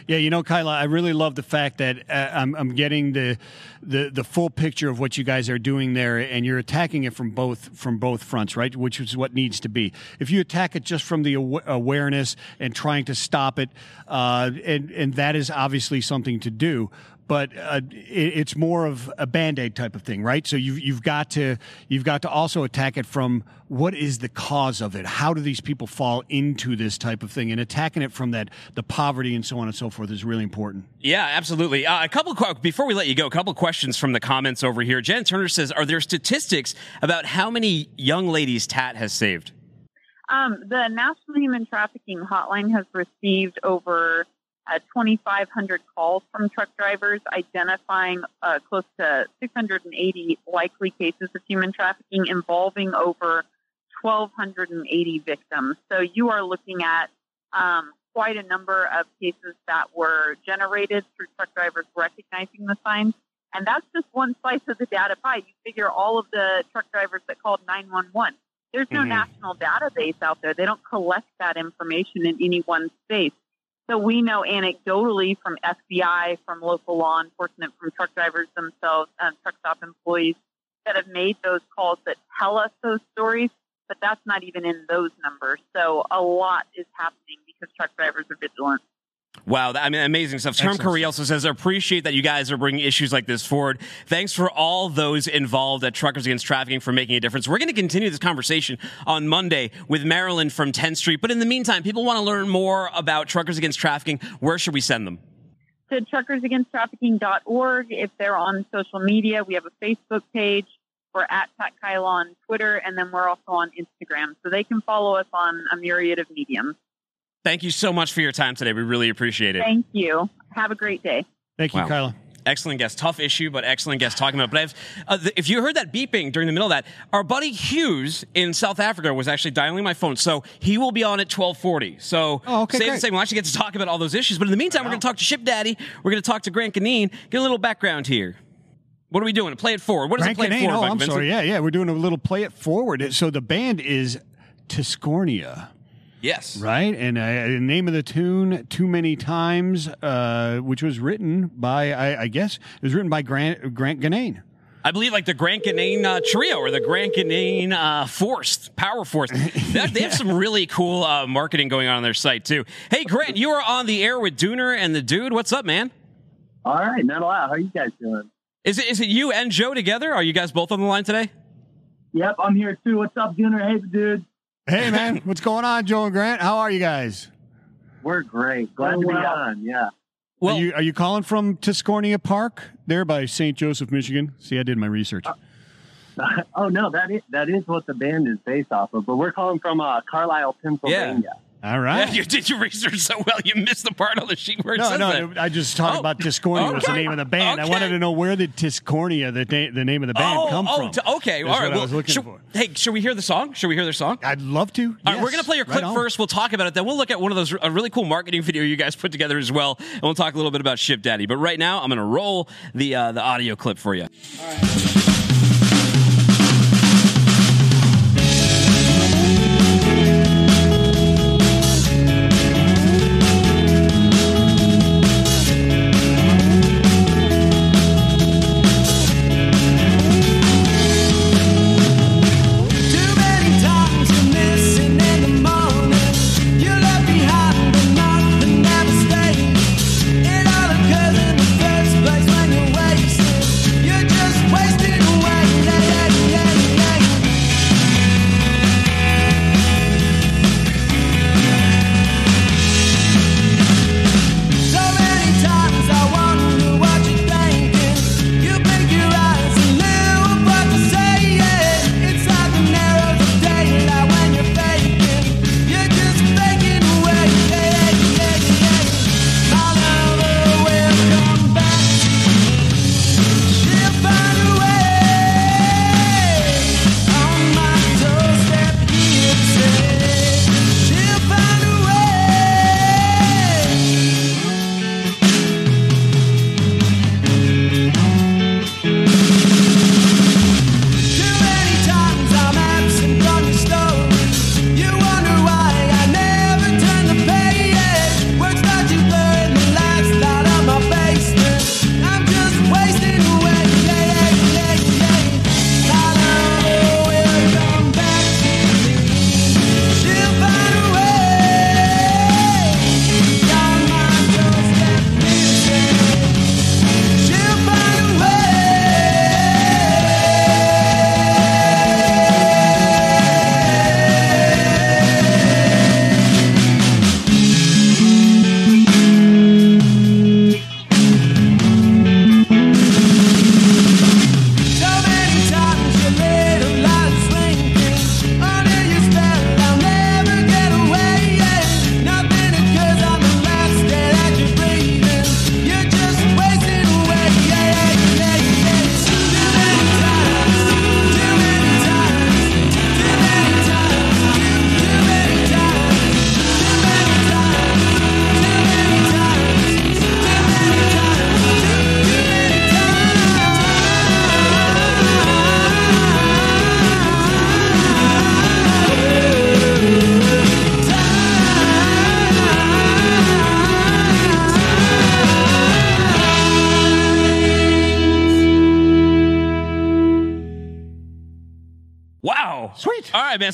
Speaker 2: Yeah, you know, Kylla, I really love the fact that uh, I'm, I'm getting the, the the full picture of what you guys are doing there, and you're attacking it from both from both fronts, right? Which is what needs to be. If you attack it just from the aw- awareness and trying to stop it, uh, and and that is obviously something to do but uh, it, it's more of a band-aid type of thing right? So you've, you've got to you've got to also attack it from what is the cause of it? How do these people fall into this type of thing? And attacking it from that the poverty and so on and so forth is really important.
Speaker 3: Yeah absolutely. Uh, a couple of, before we let you go a couple questions from the comments over here. Jen turner says are there statistics about how many young ladies TAT has saved?
Speaker 5: Um, the national human trafficking hotline has received over uh, 2,500 calls from truck drivers identifying uh, close to 680 likely cases of human trafficking involving over 1,280 victims. So you are looking at um, quite a number of cases that were generated through truck drivers recognizing the signs. And that's just one slice of the data pie. You figure all of the truck drivers that called 911. There's no mm-hmm. national database out there. They don't collect that information in any one space. So we know anecdotally from FBI, from local law enforcement, from truck drivers themselves, and truck stop employees that have made those calls that tell us those stories, but that's not even in those numbers. So a lot is happening because truck drivers are vigilant.
Speaker 3: Wow, I mean, amazing stuff. Term Curry also says, I appreciate that you guys are bringing issues like this forward. Thanks for all those involved at Truckers Against Trafficking for making a difference. We're going to continue this conversation on Monday with Marilyn from 10th Street. But in the meantime, people want to learn more about Truckers Against Trafficking. Where should we send them?
Speaker 5: To truckersagainsttrafficking.org. If they're on social media, we have a Facebook page. We're at Pat Kylla on Twitter, and then we're also on Instagram. So they can follow us on a myriad of mediums.
Speaker 3: Thank you so much for your time today. We really appreciate it.
Speaker 5: Thank you. Have a great day.
Speaker 2: Thank you, wow. Kylla.
Speaker 3: Excellent guest. Tough issue, but excellent guest talking about it. But I've, uh, the, if you heard that beeping during the middle of that, our buddy Hughes in South Africa was actually dialing my phone. So he will be on at 1240. So
Speaker 2: oh, okay,
Speaker 3: say
Speaker 2: great.
Speaker 3: the same. We'll actually get to talk about all those issues. But in the meantime, wow. we're going to talk to Ship Daddy. We're going to talk to Grant Guinane. Get a little background here. What are we doing? Play it forward. What is
Speaker 2: Grant
Speaker 3: it play
Speaker 2: Guinane,
Speaker 3: it forward?
Speaker 2: Oh, I'm Vincent? sorry. Yeah, yeah. We're doing a little play it forward. So the band is Tiscornia.
Speaker 3: Yes.
Speaker 2: Right? And uh, the name of the tune, Too Many Times, uh, which was written by, I, I, guess, it was written by Grant, Grant Guinane.
Speaker 3: I believe like the Grant Guinane uh, trio or the Grant Guinane uh, Force, Power Force. They, they have some really cool uh, marketing going on on their site too. Hey, Grant, you are on the air with Dooner and the Dude. What's up, man?
Speaker 18: All right, not a lot. How are you guys doing?
Speaker 3: Is it is it you and Joe together? Are you guys both on the line today?
Speaker 18: Yep, I'm here too. What's up, Dooner? Hey, the Dude.
Speaker 2: Hey, man, what's going on, Joe and Grant? How are you guys?
Speaker 18: We're great. Glad oh, to be wow. on. Yeah.
Speaker 2: Well, are you, are you calling from Tiscornia Park, there by St. Joseph, Michigan? See, I did my research.
Speaker 18: Uh, [laughs] oh no, that is that is what the band is based off of. But we're calling from uh, Carlisle, Pennsylvania.
Speaker 3: Yeah.
Speaker 2: All right.
Speaker 3: Yeah, you did your research so well. You missed the part on the sheet where it
Speaker 2: no,
Speaker 3: says
Speaker 2: no,
Speaker 3: that.
Speaker 2: I just talked oh, about Tiscornia okay. was the name of the band. Okay. I wanted to know where did Tiscornia, the, na- the name of the band,
Speaker 3: oh,
Speaker 2: come
Speaker 3: oh,
Speaker 2: from.
Speaker 3: T- okay, all right. Well, should, hey, should we hear the song? Should we hear their song?
Speaker 2: I'd love to.
Speaker 3: All yes. right, we're going to play your clip right first. We'll talk about it. Then we'll look at one of those a really cool marketing video you guys put together as well, and we'll talk a little bit about Ship Daddy. But right now, I'm going to roll the uh, the audio clip for you. All right.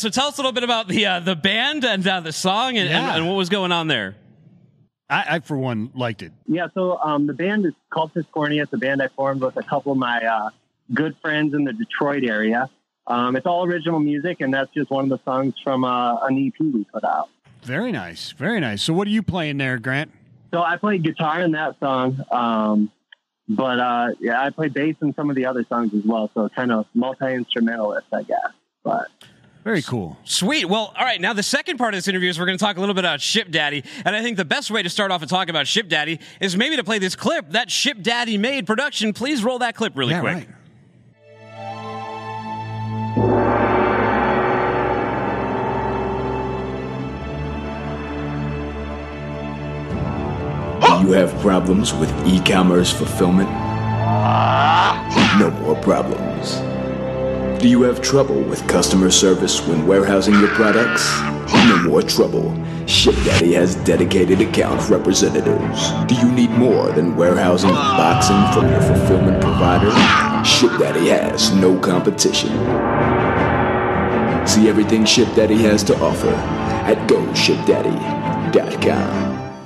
Speaker 3: Man. So tell us a little bit about the uh, the band and uh, the song and,
Speaker 2: Yeah.
Speaker 3: and, and what was going on there.
Speaker 2: I, I for one liked it.
Speaker 18: Yeah, so um, the band is called Tiscornia. It's a band I formed with a couple of my uh, good friends in the Detroit area. Um, it's all original music, and that's just one of the songs from uh, an EP we put out.
Speaker 2: Very nice, very nice. So what are you playing there, Grant?
Speaker 18: So I played guitar in that song, um, but uh, yeah, I play bass in some of the other songs as well. So kind of multi instrumentalist, I guess. But
Speaker 2: Very cool.
Speaker 3: Sweet. Well, all right. Now, the second part of this interview is we're going to talk a little bit about Ship Daddy. And I think the best way to start off and talk about Ship Daddy is maybe to play this clip that Ship Daddy made production. Please roll that clip really
Speaker 2: Yeah,
Speaker 3: quick.
Speaker 2: right.
Speaker 19: Do you have problems with e-commerce fulfillment? No more problems. Do you have trouble with customer service when warehousing your products? No more trouble. ShipDaddy has dedicated account representatives. Do you need more than warehousing and boxing from your fulfillment provider? ShipDaddy has no competition. See everything ShipDaddy has to offer at GoShipDaddy.com.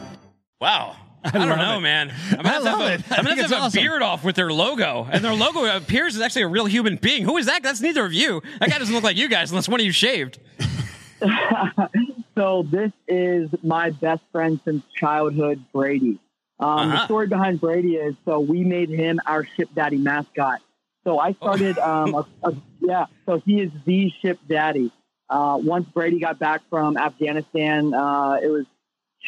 Speaker 3: Wow. [laughs] I, don't know,
Speaker 2: it.
Speaker 3: man. [laughs] I'm gonna
Speaker 2: I
Speaker 3: have
Speaker 2: love it.
Speaker 3: a,
Speaker 2: I
Speaker 3: I'm gonna have, have
Speaker 2: awesome.
Speaker 3: a beard off with their logo, and their logo appears as actually a real human being. Who is that? That's neither of you. That guy doesn't look like you guys unless one of you shaved. [laughs]
Speaker 20: So this is my best friend since childhood, Brady. Um, The
Speaker 3: Uh-huh.
Speaker 20: story behind Brady is so we made him our Ship Daddy mascot. So I started, um, a, a, yeah. So he is the Ship Daddy. Uh, once Brady got back from Afghanistan, uh, it was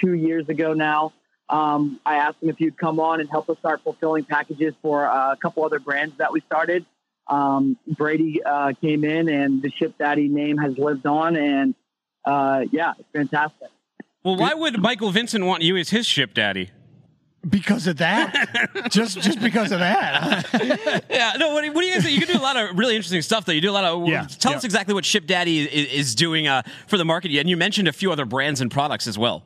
Speaker 20: two years ago now. Um, I asked him if he'd come on and help us start fulfilling packages for uh, a couple other brands that we started. Um, Brady uh, came in, and the Ship Daddy name has lived on, and uh, yeah, it's fantastic.
Speaker 3: Well, why would Michael Vincent want you as his Ship Daddy?
Speaker 2: Because of that? [laughs] just just because of that? [laughs]
Speaker 3: yeah, no. What, do- what do you guys? think? You can do a lot of really interesting stuff, though. You do a lot of.
Speaker 2: Yeah,
Speaker 3: tell
Speaker 2: yeah.
Speaker 3: us exactly what Ship Daddy is, is doing uh, for the market, and you mentioned a few other brands and products as well.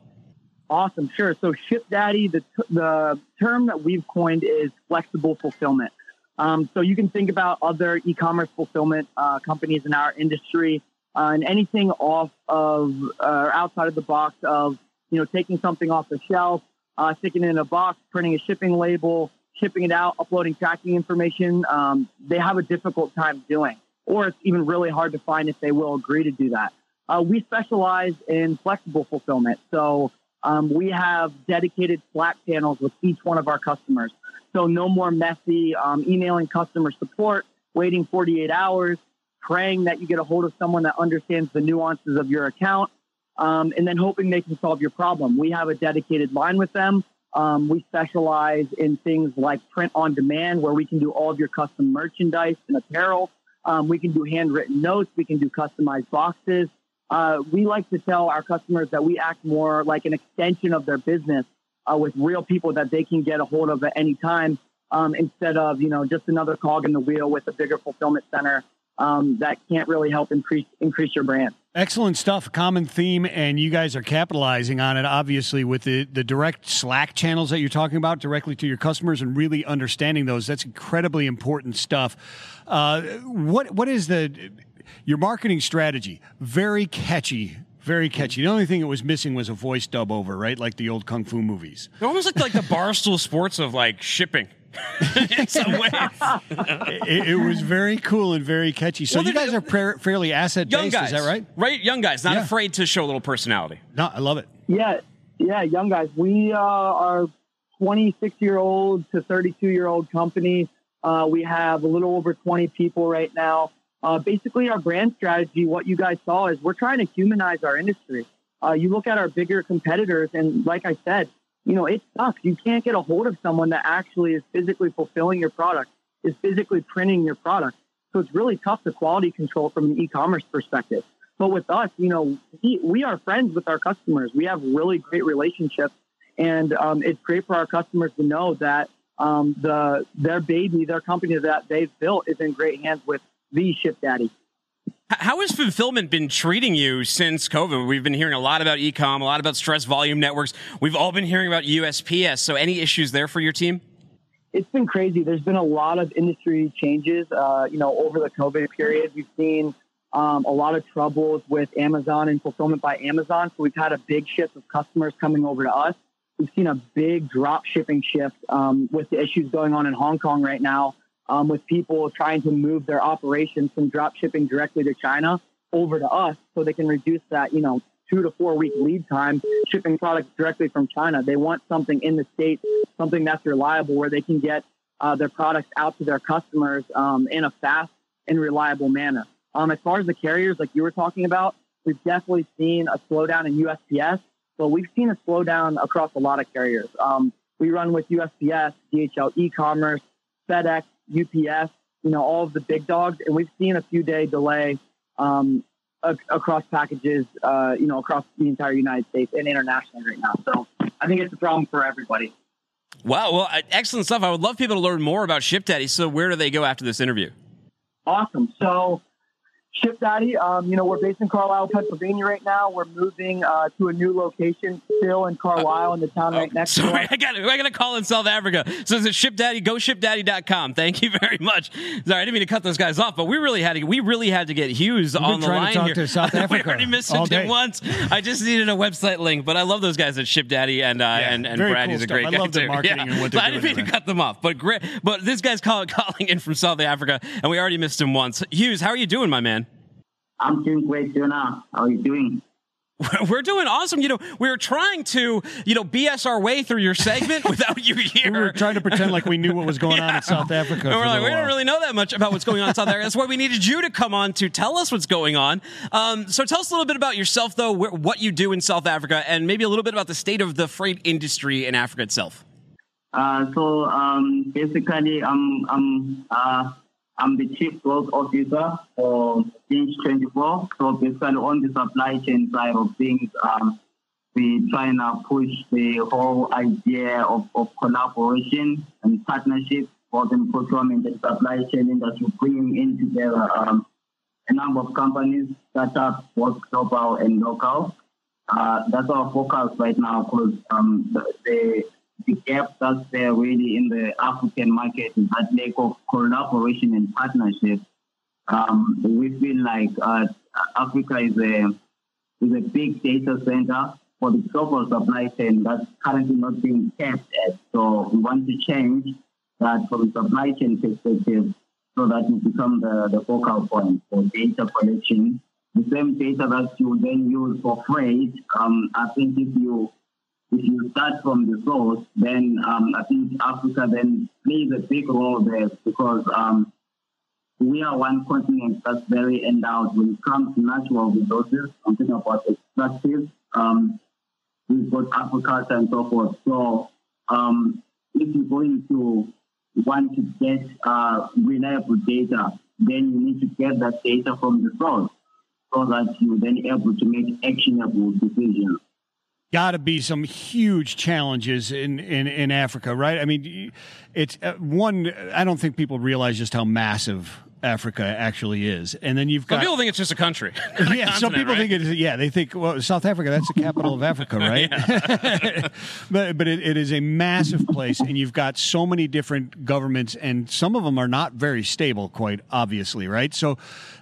Speaker 20: Awesome, sure. So Ship Daddy, the the term that we've coined is flexible fulfillment. Um, so you can think about other e-commerce fulfillment uh, companies in our industry uh, and anything off of uh, outside of the box of you know taking something off the shelf, uh, sticking it in a box, printing a shipping label, shipping it out, uploading tracking information. Um, they have a difficult time doing, or it's even really hard to find if they will agree to do that. Uh, we specialize in flexible fulfillment. So um, we have dedicated Slack channels with each one of our customers. So no more messy um, emailing customer support, waiting 48 hours, praying that you get a hold of someone that understands the nuances of your account, um, and then hoping they can solve your problem. We have a dedicated line with them. Um, we specialize in things like print on demand, where we can do all of your custom merchandise and apparel. Um, we can do handwritten notes. We can do customized boxes. Uh, we like to tell our customers that we act more like an extension of their business uh, with real people that they can get a hold of at any time um, instead of, you know, just another cog in the wheel with a bigger fulfillment center um, that can't really help increase increase your brand.
Speaker 2: Excellent stuff. Common theme, and you guys are capitalizing on it, obviously, with the, the direct Slack channels that you're talking about directly to your customers and really understanding those. That's incredibly important stuff. Uh, what What is the your marketing strategy? Very catchy. Very catchy. The only thing it was missing was a voice dub over, right? Like the old kung fu movies.
Speaker 3: They're almost looked like the barstool sports of like shipping. [laughs] in some ways. [laughs]
Speaker 2: it, it was very cool and very catchy. So
Speaker 3: Well,
Speaker 2: you guys are pra- fairly asset
Speaker 3: Young
Speaker 2: based,
Speaker 3: guys,
Speaker 2: is that right?
Speaker 3: Right, young guys, not
Speaker 2: Yeah.
Speaker 3: afraid to show a little personality.
Speaker 2: No, I love it.
Speaker 20: Yeah, yeah, young guys. We uh, are 26 year old to 32 year old company. Uh, we have a little over 20 people right now. Uh, basically, our brand strategy, what you guys saw, is we're trying to humanize our industry. Uh, you look at our bigger competitors, and like I said, you know, it sucks. You can't get a hold of someone that actually is physically fulfilling your product, is physically printing your product. So it's really tough to quality control from an e-commerce perspective. But with us, you know, we, we are friends with our customers. We have really great relationships, and um, it's great for our customers to know that um, the their baby, their company that they've built, is in great hands with the Ship Daddy.
Speaker 3: How has fulfillment been treating you since COVID? We've been hearing a lot about ecom, a lot about stress volume networks. We've all been hearing about USPS. So, any issues there for your team?
Speaker 20: it's been crazy. There's been a lot of industry changes. Uh, you know, over the COVID period, we've seen um, a lot of troubles with Amazon and fulfillment by Amazon. So we've had a big shift of customers coming over to us. We've seen a big drop shipping shift um, with the issues going on in Hong Kong right now, um, with people trying to move their operations from drop shipping directly to China over to us, so they can reduce that, you know, two to four week lead time shipping products directly from China. They want something in the states, something that's reliable, where they can get uh, their products out to their customers um, in a fast and reliable manner. Um, as far as the carriers, like you were talking about, we've definitely seen a slowdown in USPS, but we've seen a slowdown across a lot of carriers. Um, we run with USPS, DHL e-commerce, FedEx, UPS, you know, all of the big dogs, and we've seen a few day delay um, across packages, uh, you know, across the entire United States and internationally right now. So I think it's a problem for everybody.
Speaker 3: Wow, well, excellent stuff. I would love people to learn more about Ship Daddy. So, where do they go after this interview?
Speaker 20: Awesome. So, Ship Daddy, um, you know, we're based in Carlisle, Pennsylvania right now. We're moving uh, to a new location still in Carlisle in the town right next to
Speaker 3: Sorry,
Speaker 20: us. [laughs]
Speaker 3: I got I got to call in South Africa. So it's a Ship Daddy. Go shipdaddy.com. Thank you [laughs] very much. Sorry, I didn't mean to cut those guys off, but we really had to we really had to get Hughes
Speaker 2: We've been
Speaker 3: on the
Speaker 2: trying
Speaker 3: line
Speaker 2: to talk
Speaker 3: here.
Speaker 2: to South [laughs]
Speaker 3: we already missed
Speaker 2: all
Speaker 3: it
Speaker 2: day.
Speaker 3: once. I just needed a website link, but I love those guys at Ship Daddy and uh, and and
Speaker 2: very
Speaker 3: Brad.
Speaker 2: cool
Speaker 3: He's a
Speaker 2: stuff.
Speaker 3: great
Speaker 2: I
Speaker 3: guy
Speaker 2: love their
Speaker 3: too.
Speaker 2: marketing
Speaker 3: Yeah.
Speaker 2: and what
Speaker 3: So
Speaker 2: they're
Speaker 3: I didn't mean to cut them off, but great. But this guy's call, calling in from South Africa, and we already missed him once. Hughes, how are you doing, my man?
Speaker 21: I'm doing great, Jonah. How are you doing? [laughs]
Speaker 3: We're doing awesome. You know, we were trying to, you know, BS our way through your segment [laughs] without you here.
Speaker 2: We were trying to pretend like we knew what was [laughs] going on in South Africa.
Speaker 3: And we're like, we
Speaker 2: little
Speaker 3: don't really know that much about what's going on in South Africa. That's why we needed you to come on to tell us what's going on. Um, so tell us a little bit about yourself, though, wh- what you do in South Africa, and maybe a little bit about the state of the freight industry in Africa itself.
Speaker 21: Uh, so um, basically, I'm I'm uh, I'm the chief growth officer for Clinch24. So basically, on the supply chain side of things, um, we try and uh, push the whole idea of, of collaboration and partnership for the procurement and supply chain industry, bringing in together um, a number of companies, startups, both global and local. Uh, that's our focus right now because um, the, the the gap that's there really in the African market is that lack of collaboration and partnership. Um, we feel like uh, Africa is a is a big data center for the global supply chain that's currently not being tapped at. So we want to change that from supply chain perspective so that we become the, the focal point for data collection. The same data that you then use for freight, um, I think if you if you start from the source, then um, I think Africa then plays a big role there because um, we are one continent that's very endowed when it comes to natural resources. I'm thinking about extractive. Um, we've got agriculture and so forth. So um, if you're going to want to get uh, reliable data, then you need to get that data from the source so that you're then able to make actionable decisions
Speaker 2: got to be some huge challenges in, in, in Africa, right? I mean, it's uh, one. I don't think people realize just how massive Africa actually is, and then you've
Speaker 3: Some
Speaker 2: got
Speaker 3: people think it's just a country. [laughs] a
Speaker 2: yeah, some people
Speaker 3: right?
Speaker 2: think it is. Yeah, they think well, South Africa that's the capital of Africa, [laughs] right? [laughs] but but it, it is a massive place, and you've got so many different governments, and some of them are not very stable, quite obviously, right? So,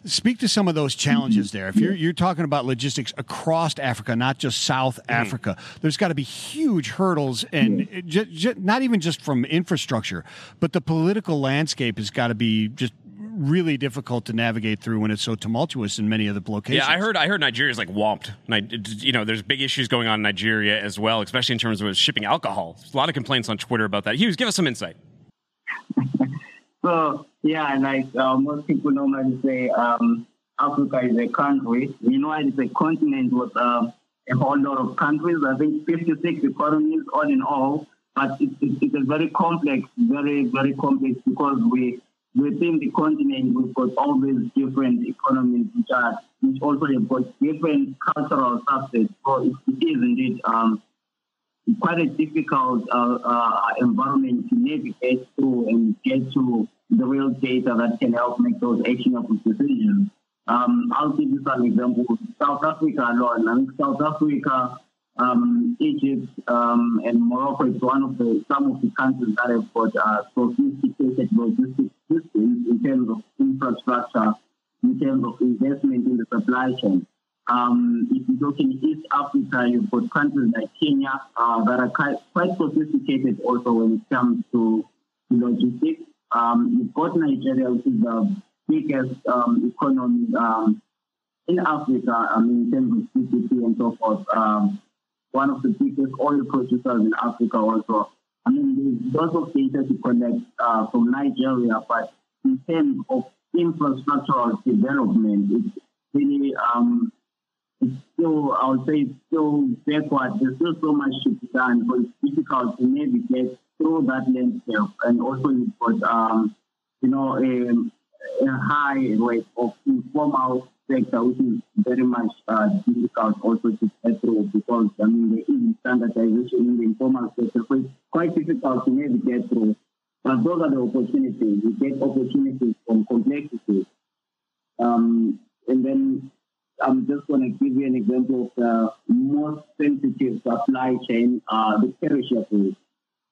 Speaker 2: speak to some of those challenges there. If you're you're talking about logistics across Africa, not just South mm. Africa, there's got to be huge hurdles, and ju- ju- not even just from infrastructure, but the political landscape has got to be just really difficult to navigate through when it's so tumultuous in many of the locations.
Speaker 3: Yeah, I heard. I heard Nigeria's like whomped. You know, there's big issues going on in Nigeria as well, especially in terms of shipping alcohol. There's a lot of complaints on Twitter about that. Hughes, give us some insight. [laughs]
Speaker 21: So yeah, and like uh, most people normally say, um, Africa is a country. You know, it's a continent with uh, a whole lot of countries. I think 56 economies all in all. But it, it, it's a very complex, very very complex because we within the continent we've got all these different economies which are which also have got different cultural subsets. So it, it is indeed. Um, quite a difficult uh, uh, environment to navigate through and get to the real data that can help make those actionable decisions. Um, I'll give you some examples. South Africa alone, I think South Africa, um, Egypt, um, and Morocco is one of the some of the countries that have got uh, sophisticated logistics systems in terms of infrastructure, in terms of investment in the supply chain. Um, if you look in East Africa, you've got countries like Kenya uh, that are quite, quite sophisticated also when it comes to logistics. Um, you've got Nigeria, which is the biggest um, economy um, in Africa, I mean, in terms of GDP and so forth. Um, one of the biggest oil producers in Africa also. I mean, there's lots of data to collect uh, from Nigeria, but in terms of infrastructural development, it's really um, it's still, I would say, it's still backward. There's still so much to be done, but it's difficult to navigate through that landscape. And also, you've got, um, you know, a, a high rate of informal which is very much uh, difficult also to get through because, I mean, there is standardization in the informal sector, so it's quite difficult to navigate through. But those are the opportunities. We get opportunities from complexity. Um, and then I'm just going to give you an example of the most sensitive supply chain, uh, the perishables.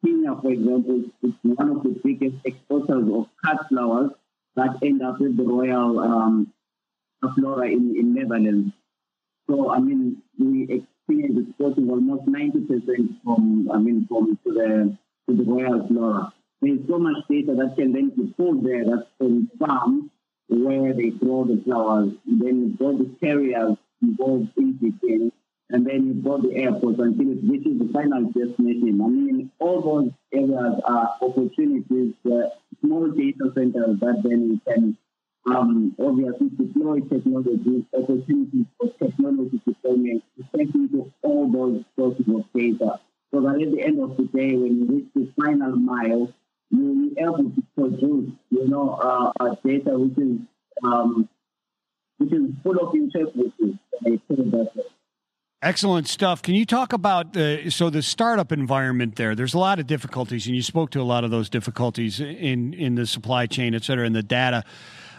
Speaker 21: Kenya, for example, is one of the biggest exporters of cut flowers that end up with the royal um, flora in, in Netherlands. So, I mean, we experience exporting almost 90% from, I mean, from to the, to the royal flora. There's so much data that can then be pulled there that's from farms where they grow the flowers. Then got the carriers involved in between, and then you've got the airports until it reaches the final destination. I mean, all those areas are opportunities, uh, small data centers that then we can um, obviously deploy technology, opportunities for technology deployment to into all those sources of data. So that at the end of the day, when you reach the final mile, you'll be able to produce, you know, uh, uh, data which is um, which is full of integrity.
Speaker 2: Excellent stuff. Can you talk about the so the startup environment there? There's a lot of difficulties, and you spoke to a lot of those difficulties in in the supply chain, et cetera, and the data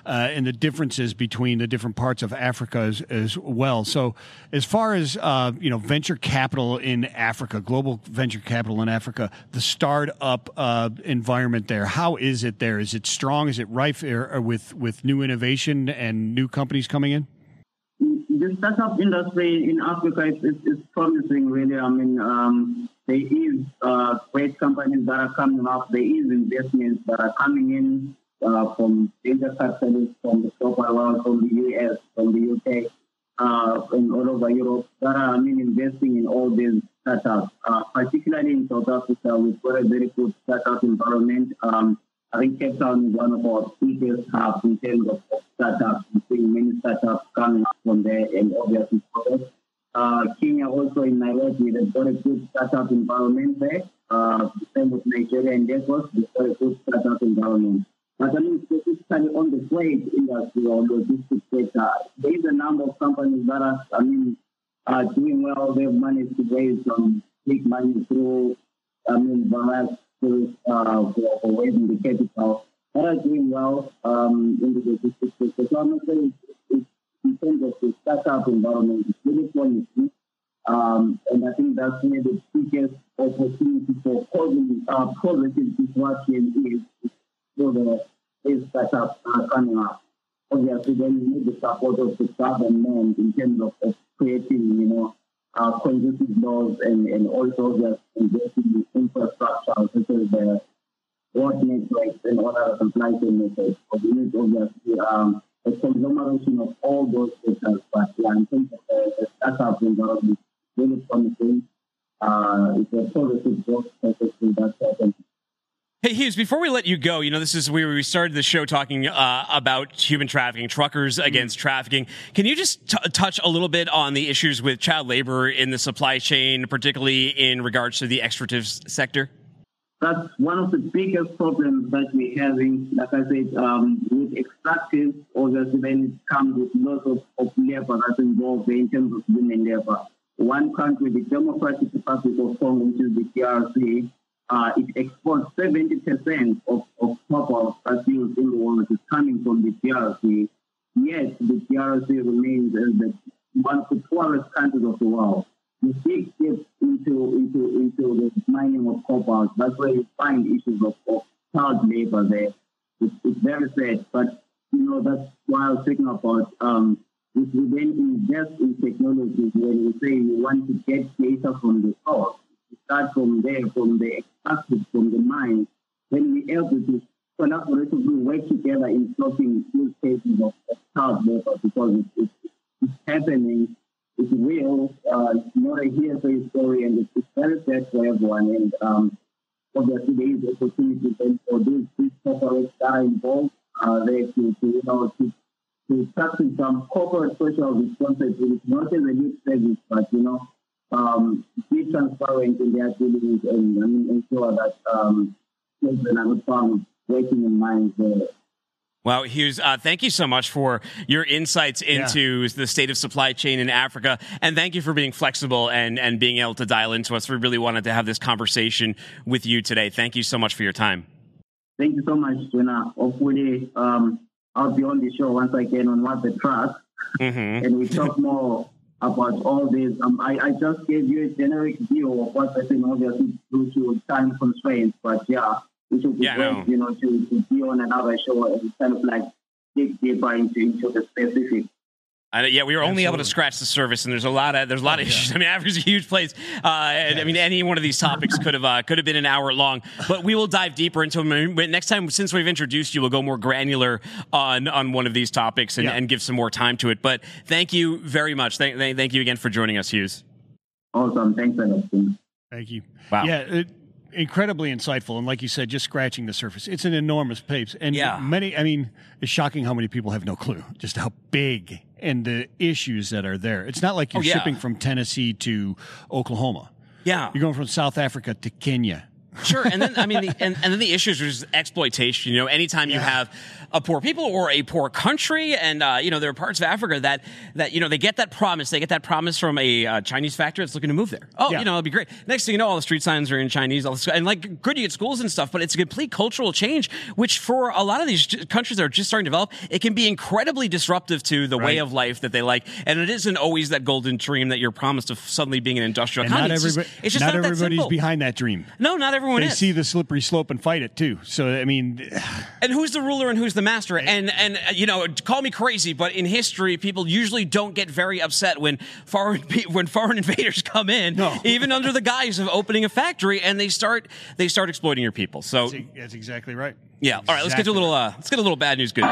Speaker 2: uh, and the differences between the different parts of Africa as, as well. So, as far as uh, you know, venture capital in Africa, global venture capital in Africa, the startup uh, environment there, how is it there? Is it strong? Is it rife with with new innovation and new companies coming in?
Speaker 21: The startup industry in Africa is, is, is promising, really. I mean, um, there is uh, great companies that are coming up. There is investments that are coming in uh, from venture capitalists from the global world, from the US, from the UK, uh, and all over Europe that are I mean, investing in all these startups. Uh, particularly in South Africa, we've got a very good startup environment. Um, I think Cape Town is one of our biggest hubs in terms of, startups. We're seeing many startups coming up from there, and obviously, uh, Kenya also in Nairobi, they've got a good startup environment there. Uh, same with Nigeria and Lagos, they've got a good startup environment. But I mean, specifically on the freight industry or logistics sector, there is a number of companies that are, I mean, are doing well. They've managed to raise some big money through, I mean, various uh, for, for raising the capital that are doing well um, in the logistics sector. So I'm not saying it's, in terms of the startup environment, it's really. Um, and I think that's where the biggest opportunity for positive, uh, positive disruption is the is set up coming up. Obviously, then you need the support of the government in terms of, of creating, you know, uh, conducive laws and, and also just investing in infrastructure such as the road networks and all other supply chain networks. So we need obviously um, a conglomeration of all those sectors. But yeah, in terms of the, the startup environment, really promising. Uh, it's a positive growth perspective that's happening.
Speaker 3: Hey Hughes, before we let you go, you know this is where we started the show talking uh, about human trafficking, truckers mm-hmm. against trafficking. Can you just t- touch a little bit on the issues with child labor in the supply chain, particularly in regards to the extractive sector?
Speaker 21: That's one of the biggest problems that we're having. Like I said, um, with extractive, obviously, then it comes with lots of, of labor that's involved in terms of women labor. One country, the Democratic Republic of Congo, which is the DRC, uh, it exports 70% of, of copper that's used in the world is coming from the DRC. Yet the DRC remains as the one of the poorest countries of the world. The big shift into into into the mining of copper. That's where you find issues of, of child labor there. It's, it's very sad, but you know, that's why I was speaking about. Um, if we then invest in technology, when we say we want to get data from the source, start from there, from the extracted from the mine, then we're able to collaboratively work together in solving use cases of, of child labor because it's, it's, happening, it's real, uh, it's not a hearsay story, and it's, it's very sad for everyone. And um, obviously, there is opportunity for these big corporates that are involved uh, there to, to, you know, to, to practice some corporate social responsibility, not as a lip service, but, you know, um, be transparent in their dealings and, and ensure that um, children are not found working in mines there.
Speaker 3: Well, Hughes, uh, thank you so much for your insights into yeah. the state of supply chain in Africa. And thank you for being flexible and, and being able to dial into us. We really wanted to have this conversation with you today. Thank you so much for your time.
Speaker 21: Thank you so much, Tuna. Hopefully, um, I'll be on the show once again on What the Truck. Mm-hmm. And we talk more about all this. Um, I, I just gave you a generic view of what what's happening, obviously, due to time constraints. But yeah, it would be yeah, great, no. you know, to, to be on another show and kind of like dig deeper into, into the specifics.
Speaker 3: Uh, yeah, we were only Absolutely. able to scratch the surface, and there's a lot of there's a lot of oh, issues. [laughs] I mean, Africa's a huge place, uh, and I mean, any one of these topics could have uh, could have been an hour long. But we will dive deeper into them. Next time, since we've introduced you, we'll go more granular on on one of these topics and, yeah. and give some more time to it. But thank you very much. Thank, thank you again for joining us, Hughes.
Speaker 21: Awesome. Thanks, Alex.
Speaker 2: Thank you.
Speaker 3: Wow.
Speaker 2: Yeah. It, incredibly insightful and like you said just scratching the surface it's an enormous pace and yeah. many i mean it's shocking how many people have no clue just how big and the issues that are there. It's not like you're oh, yeah. shipping from tennessee to oklahoma.
Speaker 3: Yeah.
Speaker 2: You're going from south africa to kenya
Speaker 3: Sure, and then I mean, the, and, and then the issues is exploitation. You know, anytime yeah. you have a poor people or a poor country, and uh, you know there are parts of Africa that that you know they get that promise, they get that promise from a uh, Chinese factory that's looking to move there. Oh, yeah. you know, it'll be great. Next thing you know, all the street signs are in Chinese, all this, and like good, you get schools and stuff, but it's a complete cultural change, which for a lot of these countries that are just starting to develop, it can be incredibly disruptive to the right. way of life that they like, and it isn't always that golden dream that you're promised of suddenly being an industrial
Speaker 2: and
Speaker 3: economy.
Speaker 2: Not
Speaker 3: it's just, it's just
Speaker 2: not,
Speaker 3: not
Speaker 2: everybody's behind that dream.
Speaker 3: No, not everyone
Speaker 2: they
Speaker 3: is.
Speaker 2: see the slippery slope and fight it too. So I mean, [sighs]
Speaker 3: and who's the ruler and who's the master? And and uh, you know, call me crazy, but in history, people usually don't get very upset when foreign [laughs] when foreign [laughs] invaders come in,
Speaker 2: no. [laughs]
Speaker 3: even under the guise of opening a factory, and they start they start exploiting your people. So
Speaker 2: that's, that's exactly right.
Speaker 3: Yeah.
Speaker 2: Exactly.
Speaker 3: All right. Let's get to a little. Uh, let's get a little bad news. Good.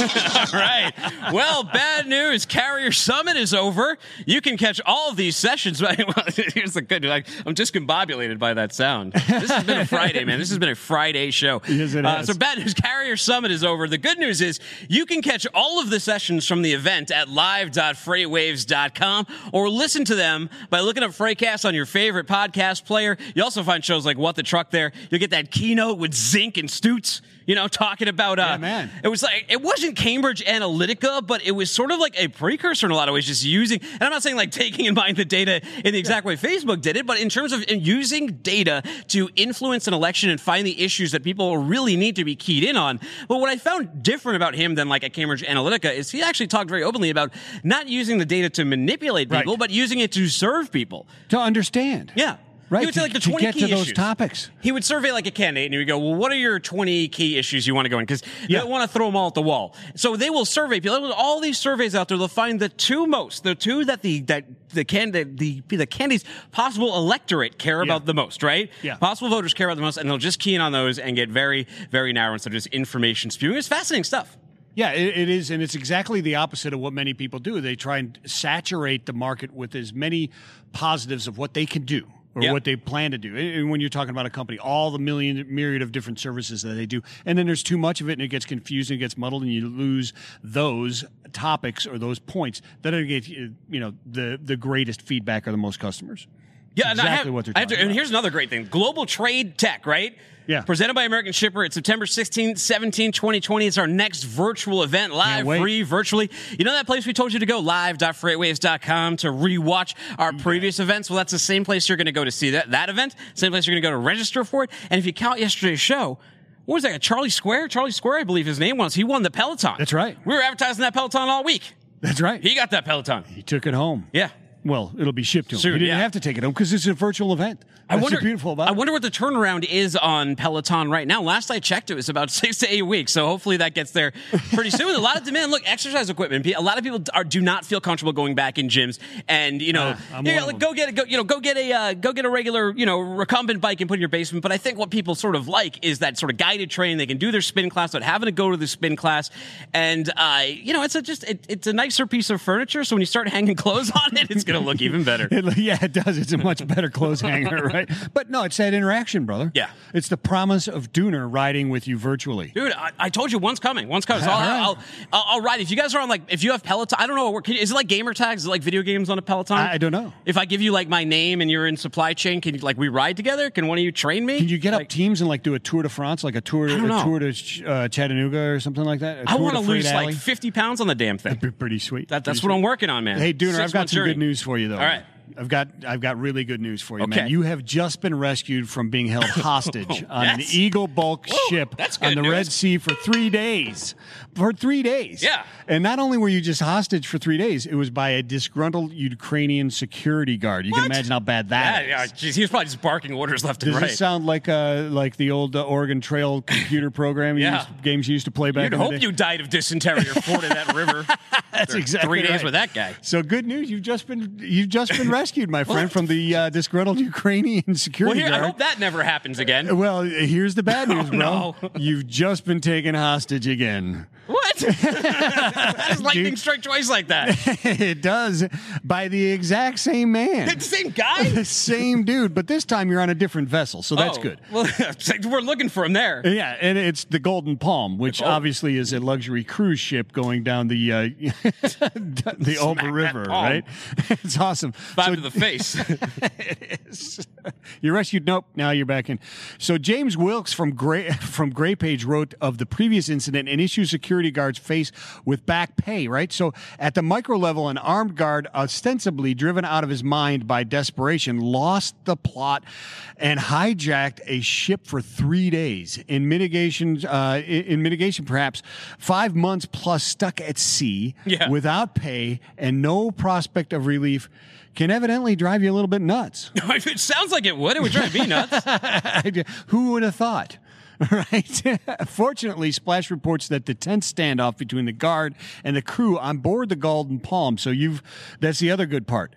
Speaker 3: All [laughs] right. Well, bad news. Carrier Summit is over. You can catch all of these sessions. [laughs] Here's the good news. I'm discombobulated by that sound. This has been a Friday, man. This has been a Friday show.
Speaker 2: Yes, it uh,
Speaker 3: so bad news. Carrier Summit is over. The good news is you can catch all of the sessions from the event at live.freightwaves.com or listen to them by looking up Freightcast on your favorite podcast player. You also find shows like What the Truck there. You'll get that keynote with Zinc and Stutz you know, talking about uh,
Speaker 2: yeah, man.
Speaker 3: It was like it wasn't Cambridge Analytica, but it was sort of like a precursor in a lot of ways, just using. And I'm not saying like taking in mind the data in the exact way Facebook did it, but in terms of using data to influence an election and find the issues that people really need to be keyed in on. But what I found different about him than like a Cambridge Analytica is he actually talked very openly about not using the data to manipulate people, right. but using it to serve people
Speaker 2: to understand.
Speaker 3: Yeah.
Speaker 2: Right.
Speaker 3: He would say like the
Speaker 2: to
Speaker 3: 20
Speaker 2: get
Speaker 3: key
Speaker 2: to those
Speaker 3: issues.
Speaker 2: topics.
Speaker 3: He would survey like a candidate and he would go, well, what are your 20 key issues you want to go in? Because yeah. they don't want to throw them all at the wall. So they will survey people. All these surveys out there, they'll find the two most, the two that the, that the candidate, the, the candidate's possible electorate care
Speaker 2: Yeah.
Speaker 3: about the most, right?
Speaker 2: Yeah.
Speaker 3: Possible voters care about the most and they'll just key in on those and get very, very narrow instead of just information spewing. It's fascinating stuff.
Speaker 2: Yeah, it, it is, and it's exactly the opposite of what many people do. They try and saturate the market with as many positives of what they can do or
Speaker 3: Yeah.
Speaker 2: what they plan to do. And when you're talking about a company, all the million myriad of different services that they do, and then there's too much of it, and it gets confused and it gets muddled, and you lose those topics or those points that are get you know the the greatest feedback are the most customers.
Speaker 3: Yeah, and I
Speaker 2: exactly
Speaker 3: have,
Speaker 2: what they're
Speaker 3: I have to-
Speaker 2: talking
Speaker 3: and
Speaker 2: about.
Speaker 3: here's another great thing: Global Trade Tech, right?
Speaker 2: Yeah.
Speaker 3: Presented by American Shipper. It's September 16th, 17, 2020. It's our next virtual event, live, free, virtually. You know that place we told you to go, live.freightwaves.com, to rewatch our mm-hmm. previous events? Well, that's the same place you're going to go to see that, that event, same place you're going to go to register for it. And if you count yesterday's show, what was that? Charlie Square? Charlie Square, I believe his name was. He won the Peloton.
Speaker 2: That's right.
Speaker 3: We were advertising that Peloton all week.
Speaker 2: That's right.
Speaker 3: He got that Peloton.
Speaker 2: He took it home.
Speaker 3: Yeah.
Speaker 2: Well, it'll be shipped to him.
Speaker 3: Soon,
Speaker 2: he didn't
Speaker 3: yeah.
Speaker 2: have to take it home because it's a virtual event.
Speaker 3: I wonder,
Speaker 2: beautiful about
Speaker 3: I wonder what the turnaround is on Peloton right now. Last I checked, it was about [laughs] six to eight weeks. So hopefully that gets there pretty soon. a lot of demand. Look, exercise equipment. A lot of people are, do not feel comfortable going back in gyms, and you know,
Speaker 2: Ah,
Speaker 3: you know, like, go get a, go, you know, go get a uh, go get a regular you know recumbent bike and put in your basement. But I think what people sort of like is that sort of guided training. They can do their spin class without having to go to the spin class, and uh, you know, it's a just it, it's a nicer piece of furniture. So when you start [laughs] hanging clothes on it, it's going to look even better. [laughs]
Speaker 2: It- yeah, it does. It's a much better clothes hanger, [laughs] right? But no, it's that interaction, brother.
Speaker 3: Yeah.
Speaker 2: It's the promise of Dooner riding with you virtually.
Speaker 3: Dude, I, I told you one's coming. One's coming. So I'll,
Speaker 2: All right. [laughs]
Speaker 3: I'll, I'll, I'll ride. If you guys are on like, if you have Peloton, I don't know. What, can you- is it like gamer tags? Is it like video games on a Peloton?
Speaker 2: I, I don't know.
Speaker 3: If I give you like my name and you're in supply chain, can you like we ride together? Can one of you train me?
Speaker 2: Can you get up teams and like do a Tour de France, like a tour, a tour to uh, Chattanooga or something like that? A
Speaker 3: I want to lose
Speaker 2: Alley?
Speaker 3: like 50 pounds on the damn thing.
Speaker 2: That'd be pretty sweet.
Speaker 3: That, that's
Speaker 2: Pretty
Speaker 3: what
Speaker 2: sweet.
Speaker 3: I'm working on, man.
Speaker 2: Hey, Dooner,
Speaker 3: Six
Speaker 2: I've got some
Speaker 3: journey.
Speaker 2: good news for you, though.
Speaker 3: All right.
Speaker 2: I've got I've got really good news for you,
Speaker 3: Okay.
Speaker 2: man. You have just been rescued from being held [laughs] hostage on an Eagle bulk ship on the
Speaker 3: news.
Speaker 2: Red Sea for three days. For three days.
Speaker 3: Yeah.
Speaker 2: And not only were you just hostage for three days, it was by a disgruntled Ukrainian security guard. You can imagine how bad that
Speaker 3: Yeah,
Speaker 2: is.
Speaker 3: yeah. Geez, he was probably just barking orders left and right.
Speaker 2: Does this sound like uh, like the old uh, Oregon Trail [laughs] computer program you
Speaker 3: Yeah.
Speaker 2: used, games you used to play back
Speaker 3: You'd
Speaker 2: in the
Speaker 3: hope you died of dysentery or forded that river. [laughs]
Speaker 2: That's exactly
Speaker 3: three days
Speaker 2: right.
Speaker 3: with that guy.
Speaker 2: So good news, you've just been you've just been rescued, my friend, from the uh, disgruntled [laughs] Ukrainian
Speaker 3: Well,
Speaker 2: security
Speaker 3: here, I
Speaker 2: guard.
Speaker 3: hope that never happens again.
Speaker 2: Well, here's the bad [laughs] news,
Speaker 3: Oh,
Speaker 2: bro.
Speaker 3: no.
Speaker 2: You've just been taken hostage again.
Speaker 3: What? [laughs] How does lightning strike twice like that? [laughs]
Speaker 2: it does by the exact same man.
Speaker 3: The same guy?
Speaker 2: the [laughs] same dude, but this time you're on a different vessel, so that's
Speaker 3: Oh,
Speaker 2: good.
Speaker 3: Well, we're looking for him there.
Speaker 2: Yeah, and it's the Golden Palm, which obviously is a luxury cruise ship going down the uh, the
Speaker 3: that
Speaker 2: River,
Speaker 3: palm.
Speaker 2: right? It's awesome.
Speaker 3: Five to the face.
Speaker 2: You're rescued. Nope. Now you're back in. So James Wilkes from Gray from Grey Page wrote of the previous incident and issue security guards face with back pay. Right. So at the micro level, an armed guard, ostensibly driven out of his mind by desperation, lost the plot and hijacked a ship for three days in mitigation. Uh, in, in mitigation, perhaps five months plus stuck at sea
Speaker 3: Yeah.
Speaker 2: without pay and no prospect of relief. Can evidently drive you a little bit nuts. [laughs]
Speaker 3: it sounds like it would. It would drive me nuts. [laughs]
Speaker 2: Who would have thought? [laughs] Right. Fortunately, Splash reports that the tense standoff between the guard and the crew on board the Golden Palm. So you've that's the other good part.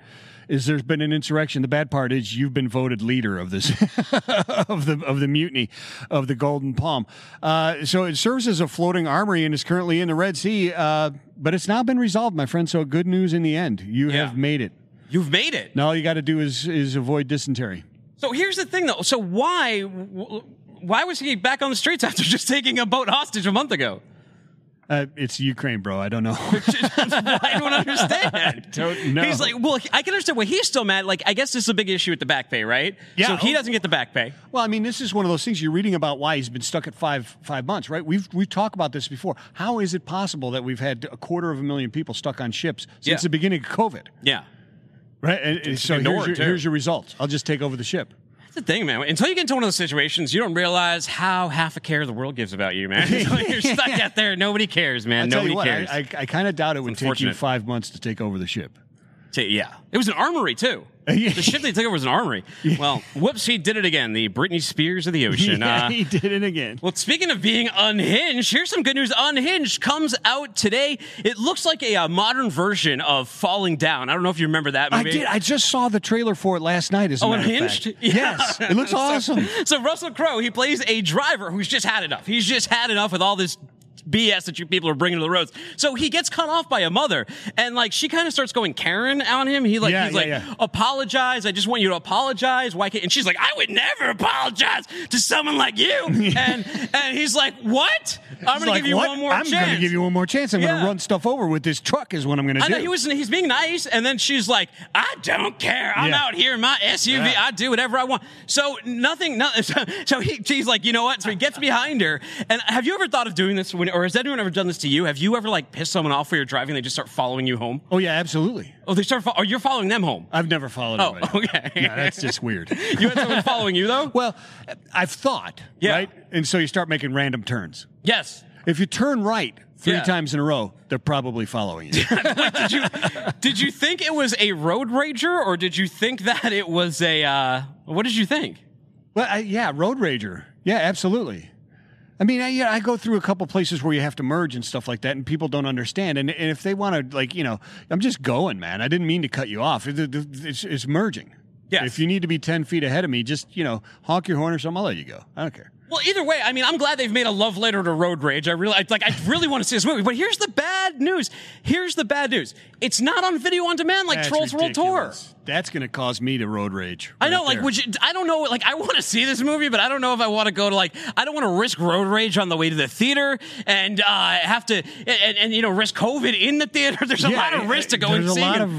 Speaker 2: Is there's been an insurrection. The bad part is you've been voted leader of this [laughs] of the of the mutiny of the Golden Palm. Uh, so it serves as a floating armory and is currently in the Red Sea. Uh, but it's now been resolved, my friend. So good news in the end. You have made it.
Speaker 3: You've made it.
Speaker 2: Now all you got to do is is avoid dysentery.
Speaker 3: So here's the thing, though. So why why was he back on the streets after [laughs] just taking a boat hostage a month ago?
Speaker 2: Uh, it's Ukraine, bro. I don't know. [laughs] [laughs]
Speaker 3: I don't understand.
Speaker 2: don't know.
Speaker 3: He's like, well, I can understand why he's still mad. Like, I guess this is a big issue with the back pay, right?
Speaker 2: Yeah.
Speaker 3: So he doesn't get the back pay.
Speaker 2: Well, I mean, this is one of those things you're reading about why he's been stuck at five five months, right? We've we've talked about this before. How is it possible that we've had a quarter of a million people stuck on ships since
Speaker 3: Yeah.
Speaker 2: the beginning of COVID?
Speaker 3: Yeah.
Speaker 2: Right. And, and so here's your, here's your results. I'll just take over the ship.
Speaker 3: That's the thing, man. Until you get into one of those situations, you don't realize how half a care the world gives about you, man. [laughs] You're stuck [laughs] out there. Nobody cares, man. Nobody
Speaker 2: what,
Speaker 3: cares.
Speaker 2: I, I, I kind of doubt it would take you five months to take over the ship.
Speaker 3: Say, yeah. It was an armory, too. [laughs] the ship they took over was an armory. Well, whoops, he did it again. The Britney Spears of the [laughs] ocean.
Speaker 2: Yeah,
Speaker 3: Uh,
Speaker 2: he did it again.
Speaker 3: Well, speaking of being unhinged, here's some good news. Unhinged comes out today. It looks like a, uh modern version of Falling Down. I don't know if you remember that
Speaker 2: I did. I just saw the trailer for it last night. As
Speaker 3: Oh, Unhinged? [laughs] Yeah.
Speaker 2: Yes, it looks
Speaker 3: So-
Speaker 2: awesome.
Speaker 3: So, Russell Crowe, he plays a driver who's just had enough. He's just had enough with all this BS that you people are bringing to the roads. So he gets cut off by a mother, and like she kind of starts going Karen on him. He like
Speaker 2: Yeah,
Speaker 3: he's
Speaker 2: yeah,
Speaker 3: like
Speaker 2: yeah.
Speaker 3: apologize. I just want you to apologize. Why can't? And she's like, I would never apologize to someone like you. [laughs] and and he's like, what? I'm
Speaker 2: He's
Speaker 3: gonna
Speaker 2: like,
Speaker 3: give you
Speaker 2: "What?
Speaker 3: one more
Speaker 2: I'm
Speaker 3: chance.
Speaker 2: gonna give you one more chance. I'm gonna run stuff over with this truck. Is what I'm gonna
Speaker 3: I
Speaker 2: do.
Speaker 3: know he was he's being nice, and then she's like, "I don't care. I'm out here in my SUV. I do whatever I want." So nothing. No, so, [laughs] so he, she's like, "You know what?" So he gets behind her. And have you ever thought of doing this? When, or has anyone ever done this to you? Have you ever like pissed someone off while you're driving? They just start following you home.
Speaker 2: Oh yeah, absolutely.
Speaker 3: Oh, they start. Fo- oh, you're following them home.
Speaker 2: I've never followed.
Speaker 3: Oh,
Speaker 2: anybody.
Speaker 3: okay. [laughs]
Speaker 2: Yeah, that's just weird. [laughs]
Speaker 3: You had someone following you though?
Speaker 2: Well, I've thought,
Speaker 3: Yeah.
Speaker 2: right? And so you start making random turns.
Speaker 3: Yes.
Speaker 2: If you turn right three
Speaker 3: Yeah.
Speaker 2: times in a row, they're probably following you. [laughs]
Speaker 3: did you did you think it was a road rager, or did you think that it was a? Uh, what did you think?
Speaker 2: Well, I, yeah, road rager. Yeah, absolutely. I mean, I, yeah, I go through a couple places where you have to merge and stuff like that, and people don't understand. And, and if they want to, like, you know, I'm just going, man. I didn't mean to cut you off. It- it- it's, it's merging.
Speaker 3: Yes.
Speaker 2: If you need to be 10 feet ahead of me, just, you know, honk your horn or something. I'll let you go. I don't care.
Speaker 3: Well, either way, I mean, I'm glad they've made a love letter to road rage. I really, I, like, I really want to see this movie. But here's the bad news. Here's the bad news. It's not on video on demand like
Speaker 2: That's
Speaker 3: Trolls World Tour.
Speaker 2: That's going to cause me to road rage.
Speaker 3: I know, like,
Speaker 2: there.
Speaker 3: would you? I don't know, like, I want to see this movie, but I don't know if I want to go to like, I don't want to risk road rage on the way to the theater and uh, have to, and, and you know, risk COVID in the theater. [laughs] There's a
Speaker 2: Yeah,
Speaker 3: lot of risk to go and see.
Speaker 2: There's a lot of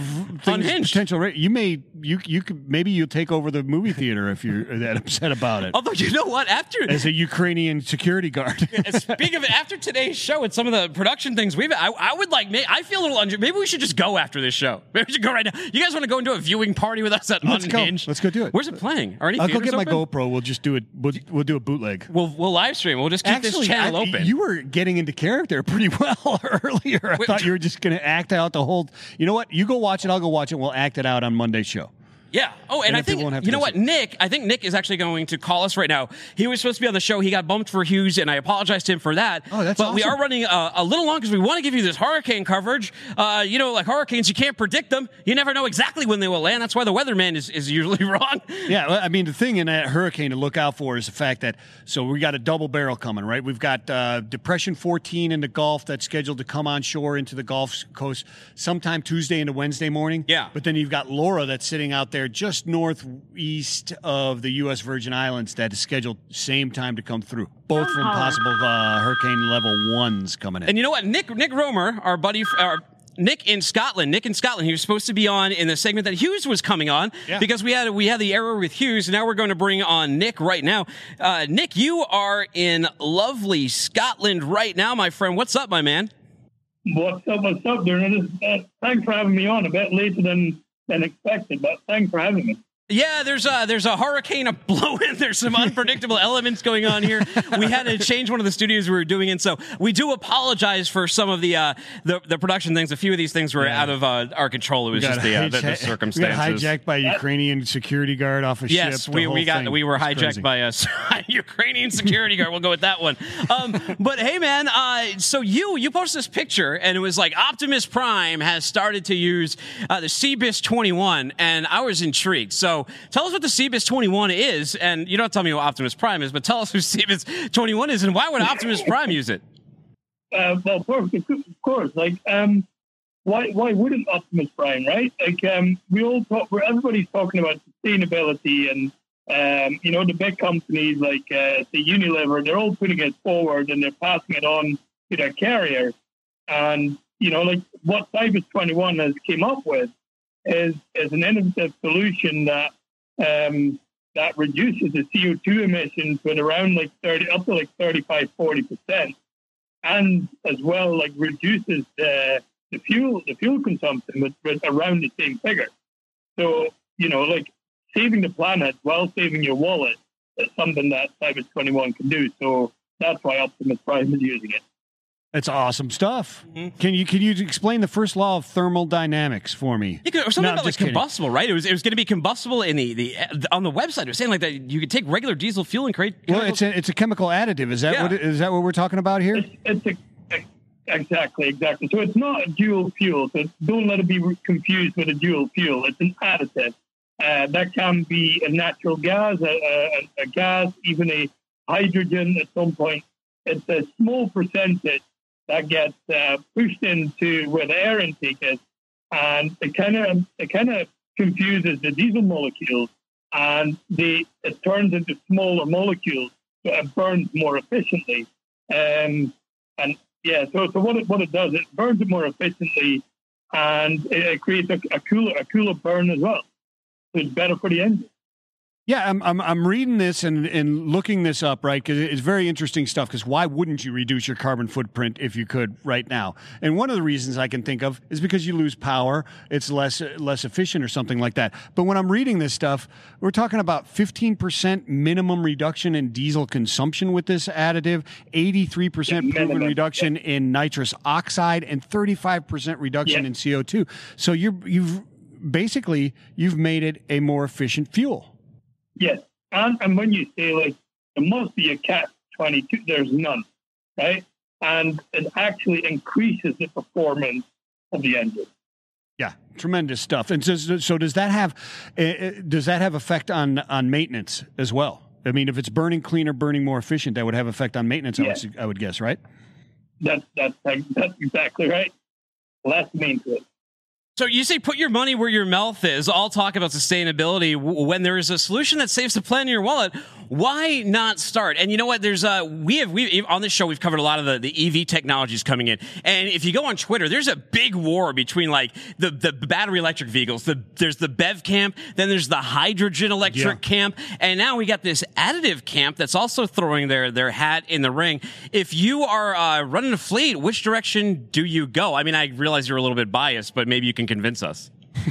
Speaker 2: things,
Speaker 3: Unhinged.
Speaker 2: potential. ra- You may, you, you could, maybe you'll take over the movie theater if you're [laughs] that upset about it.
Speaker 3: Although you know what, after
Speaker 2: As a Ukrainian security guard. [laughs]
Speaker 3: Speaking of it, after today's show and some of the production things we've, I, I would like. I feel a little under. Maybe we should just go after this show. [laughs] Maybe we should go right now. You guys want to go into a viewing party with us at
Speaker 2: Let's go. Let's go do it.
Speaker 3: Where's it playing? Are any
Speaker 2: I'll go get my? GoPro. We'll just do it. We'll, we'll do a bootleg.
Speaker 3: We'll we'll live stream. We'll just keep
Speaker 2: Actually,
Speaker 3: this channel
Speaker 2: I-
Speaker 3: open.
Speaker 2: You were getting into character pretty well earlier. I
Speaker 3: Wait,
Speaker 2: thought you were just going to act out the whole. You know what? You go watch it. I'll go watch it. We'll act it out on Monday's show.
Speaker 3: Yeah. Oh, and,
Speaker 2: And
Speaker 3: I think you know what. Nick. I think Nick is actually going to call us right now. He was supposed to be on the show. He got bumped for Hughes, and I apologize to him for that.
Speaker 2: Oh, that's
Speaker 3: But we are running uh, a little long because we want to give you this hurricane coverage. Uh, you know, like hurricanes, you can't predict them. You never know exactly when they will land. That's why the weatherman is, is usually [laughs] wrong.
Speaker 2: Yeah, well, I mean, the thing in that hurricane to look out for is the fact that so we got a double barrel coming, right? We've got uh, Depression 14 in the Gulf that's scheduled to come on shore into the Gulf Coast sometime Tuesday into Wednesday morning.
Speaker 3: Yeah.
Speaker 2: But then you've got Laura that's sitting out there just northeast of the U.S. Virgin Islands that is scheduled same time to come through. Both from possible uh, hurricane level ones coming in.
Speaker 3: And you know what? Nick Nick Roemer, our buddy, our Nick in Scotland, Nick in Scotland, he was supposed to be on in the segment that Hughes was coming on
Speaker 2: Yeah.
Speaker 3: because we had we had the error with Hughes. Now we're going to bring on Nick right now. Uh, Nick, you are in lovely Scotland right now, my friend. What's up, my man?
Speaker 22: What's up? What's up, Darren? Thanks for having me on. A bit later than than expected, but thanks for having me.
Speaker 3: Yeah, there's a there's a hurricane [laughs] blowing. There's some unpredictable elements going on here. We had to change one of the studios we were doing in, so we do apologize for some of the uh, the, the production things. A few of these things were out of uh, our control. It was
Speaker 2: We
Speaker 3: just the, uh, the, the circumstances.
Speaker 2: We got hijacked by a Ukrainian security guard off a ship.
Speaker 3: Yes, we, we got
Speaker 2: thing.
Speaker 3: we were hijacked by [laughs] a Ukrainian security guard. We'll go with that one. Um, but hey, man, uh, so you you posted this picture and it was like Optimus Prime has started to use uh, the Cybus 21, and I was intrigued. So tell us what the Cybus 21 is, and you don't tell me what Optimus Prime is, but tell us who [laughs] Cybus 21 is, and why would Optimus Prime use it?
Speaker 22: Uh, well, perfect, of course. Like, um, why why wouldn't Optimus Prime, right? Like, um, we all talk. Everybody's talking about sustainability and. Um, you know, the big companies like uh, the Unilever, they're all putting it forward and they're passing it on to their carriers. And, you know, like what Cybus 21 has came up with is, is an innovative solution that um, that reduces the CO2 emissions with around like 30, up to like 35, 40%. And as well, like reduces the, the fuel, the fuel consumption with, with around the same figure. So, you know, like saving the planet while saving your wallet is something that Cybus 21 can do. So that's why Optimus Prime is using it.
Speaker 2: That's awesome stuff.
Speaker 3: Mm-hmm.
Speaker 2: Can you can you explain the first law of thermodynamics for me?
Speaker 3: You could, or something
Speaker 2: No, I'm
Speaker 3: about like
Speaker 2: just kidding.
Speaker 3: combustible, right? It was it was going to be combustible in the, the on the website. It was saying like that you could take regular diesel fuel and create.
Speaker 2: Well, it's a it's a chemical additive. Is that
Speaker 3: Yeah.
Speaker 2: what it, is that what we're talking about here?
Speaker 22: It's a, exactly, exactly. So it's not a dual fuel. So don't let it be confused with a dual fuel. It's an additive. Uh, that can be a natural gas, a, a, a gas, even a hydrogen at some point. It's a small percentage that gets uh, pushed into where the air intake is, and it kind of it kind of confuses the diesel molecules, and the it turns into smaller molecules, so it burns more efficiently. Um, and yeah, so so what it what it does, it burns it more efficiently, and it, it creates a, a cooler a cooler burn as well. So it's better for the engine.
Speaker 2: Yeah, I'm, I'm, I'm reading this and, and looking this up, right? Because it's very interesting stuff. Because why wouldn't you reduce your carbon footprint if you could right now? And one of the reasons I can think of is because you lose power, it's less less efficient or something like that. But when I'm reading this stuff, we're talking about 15% minimum reduction in diesel consumption with this additive, 83% proven reduction in nitrous oxide, and 35% reduction
Speaker 22: Yeah.
Speaker 2: in CO2. So you're you've basically you've made it a more efficient fuel.
Speaker 22: Yes. And, and when you say like there must be a cat 22, there's none, right? And it actually increases the performance of the engine.
Speaker 2: Yeah, tremendous stuff. And so, so does that have uh, does that have effect on on maintenance as well? I mean, if it's burning cleaner, burning more efficient, that would have effect on maintenance. I, would,
Speaker 22: Yeah.
Speaker 2: I would guess, right?
Speaker 22: That's, that's, that's exactly right. Less maintenance.
Speaker 3: So you say put your money where your mouth is. All talk about sustainability when there is a solution that saves the planet in your wallet. Why not start? And you know what? There's uh we have we on this show we've covered a lot of the, the EV technologies coming in. And if you go on Twitter, there's a big war between like the the battery electric vehicles. The there's the BEV camp, then there's the hydrogen electric
Speaker 2: Yeah.
Speaker 3: camp, and now we got this additive camp that's also throwing their their hat in the ring. If you are uh, running a fleet, which direction do you go? I mean, I realize you're a little bit biased, but maybe you can convince us. [laughs]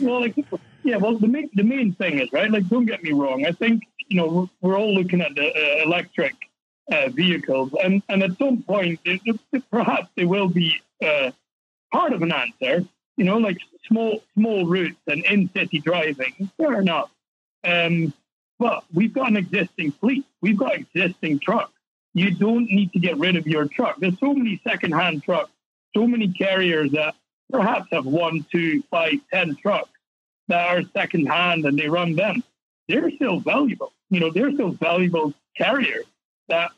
Speaker 22: Well, like, yeah, well, the main, the main thing is, right, like, don't get me wrong. I think, you know, we're, all looking at the uh, electric uh, vehicles, and, and at some point, it, it- perhaps they will be uh, part of an answer, you know, like small small routes and in-city driving, fair enough. Um, but we've got an existing fleet. We've got existing trucks. You don't need to get rid of your truck. There's so many second-hand trucks, so many carriers that perhaps have one, two, five, ten trucks that are second-hand and they run them. They're still valuable. You know, they're still valuable carriers that,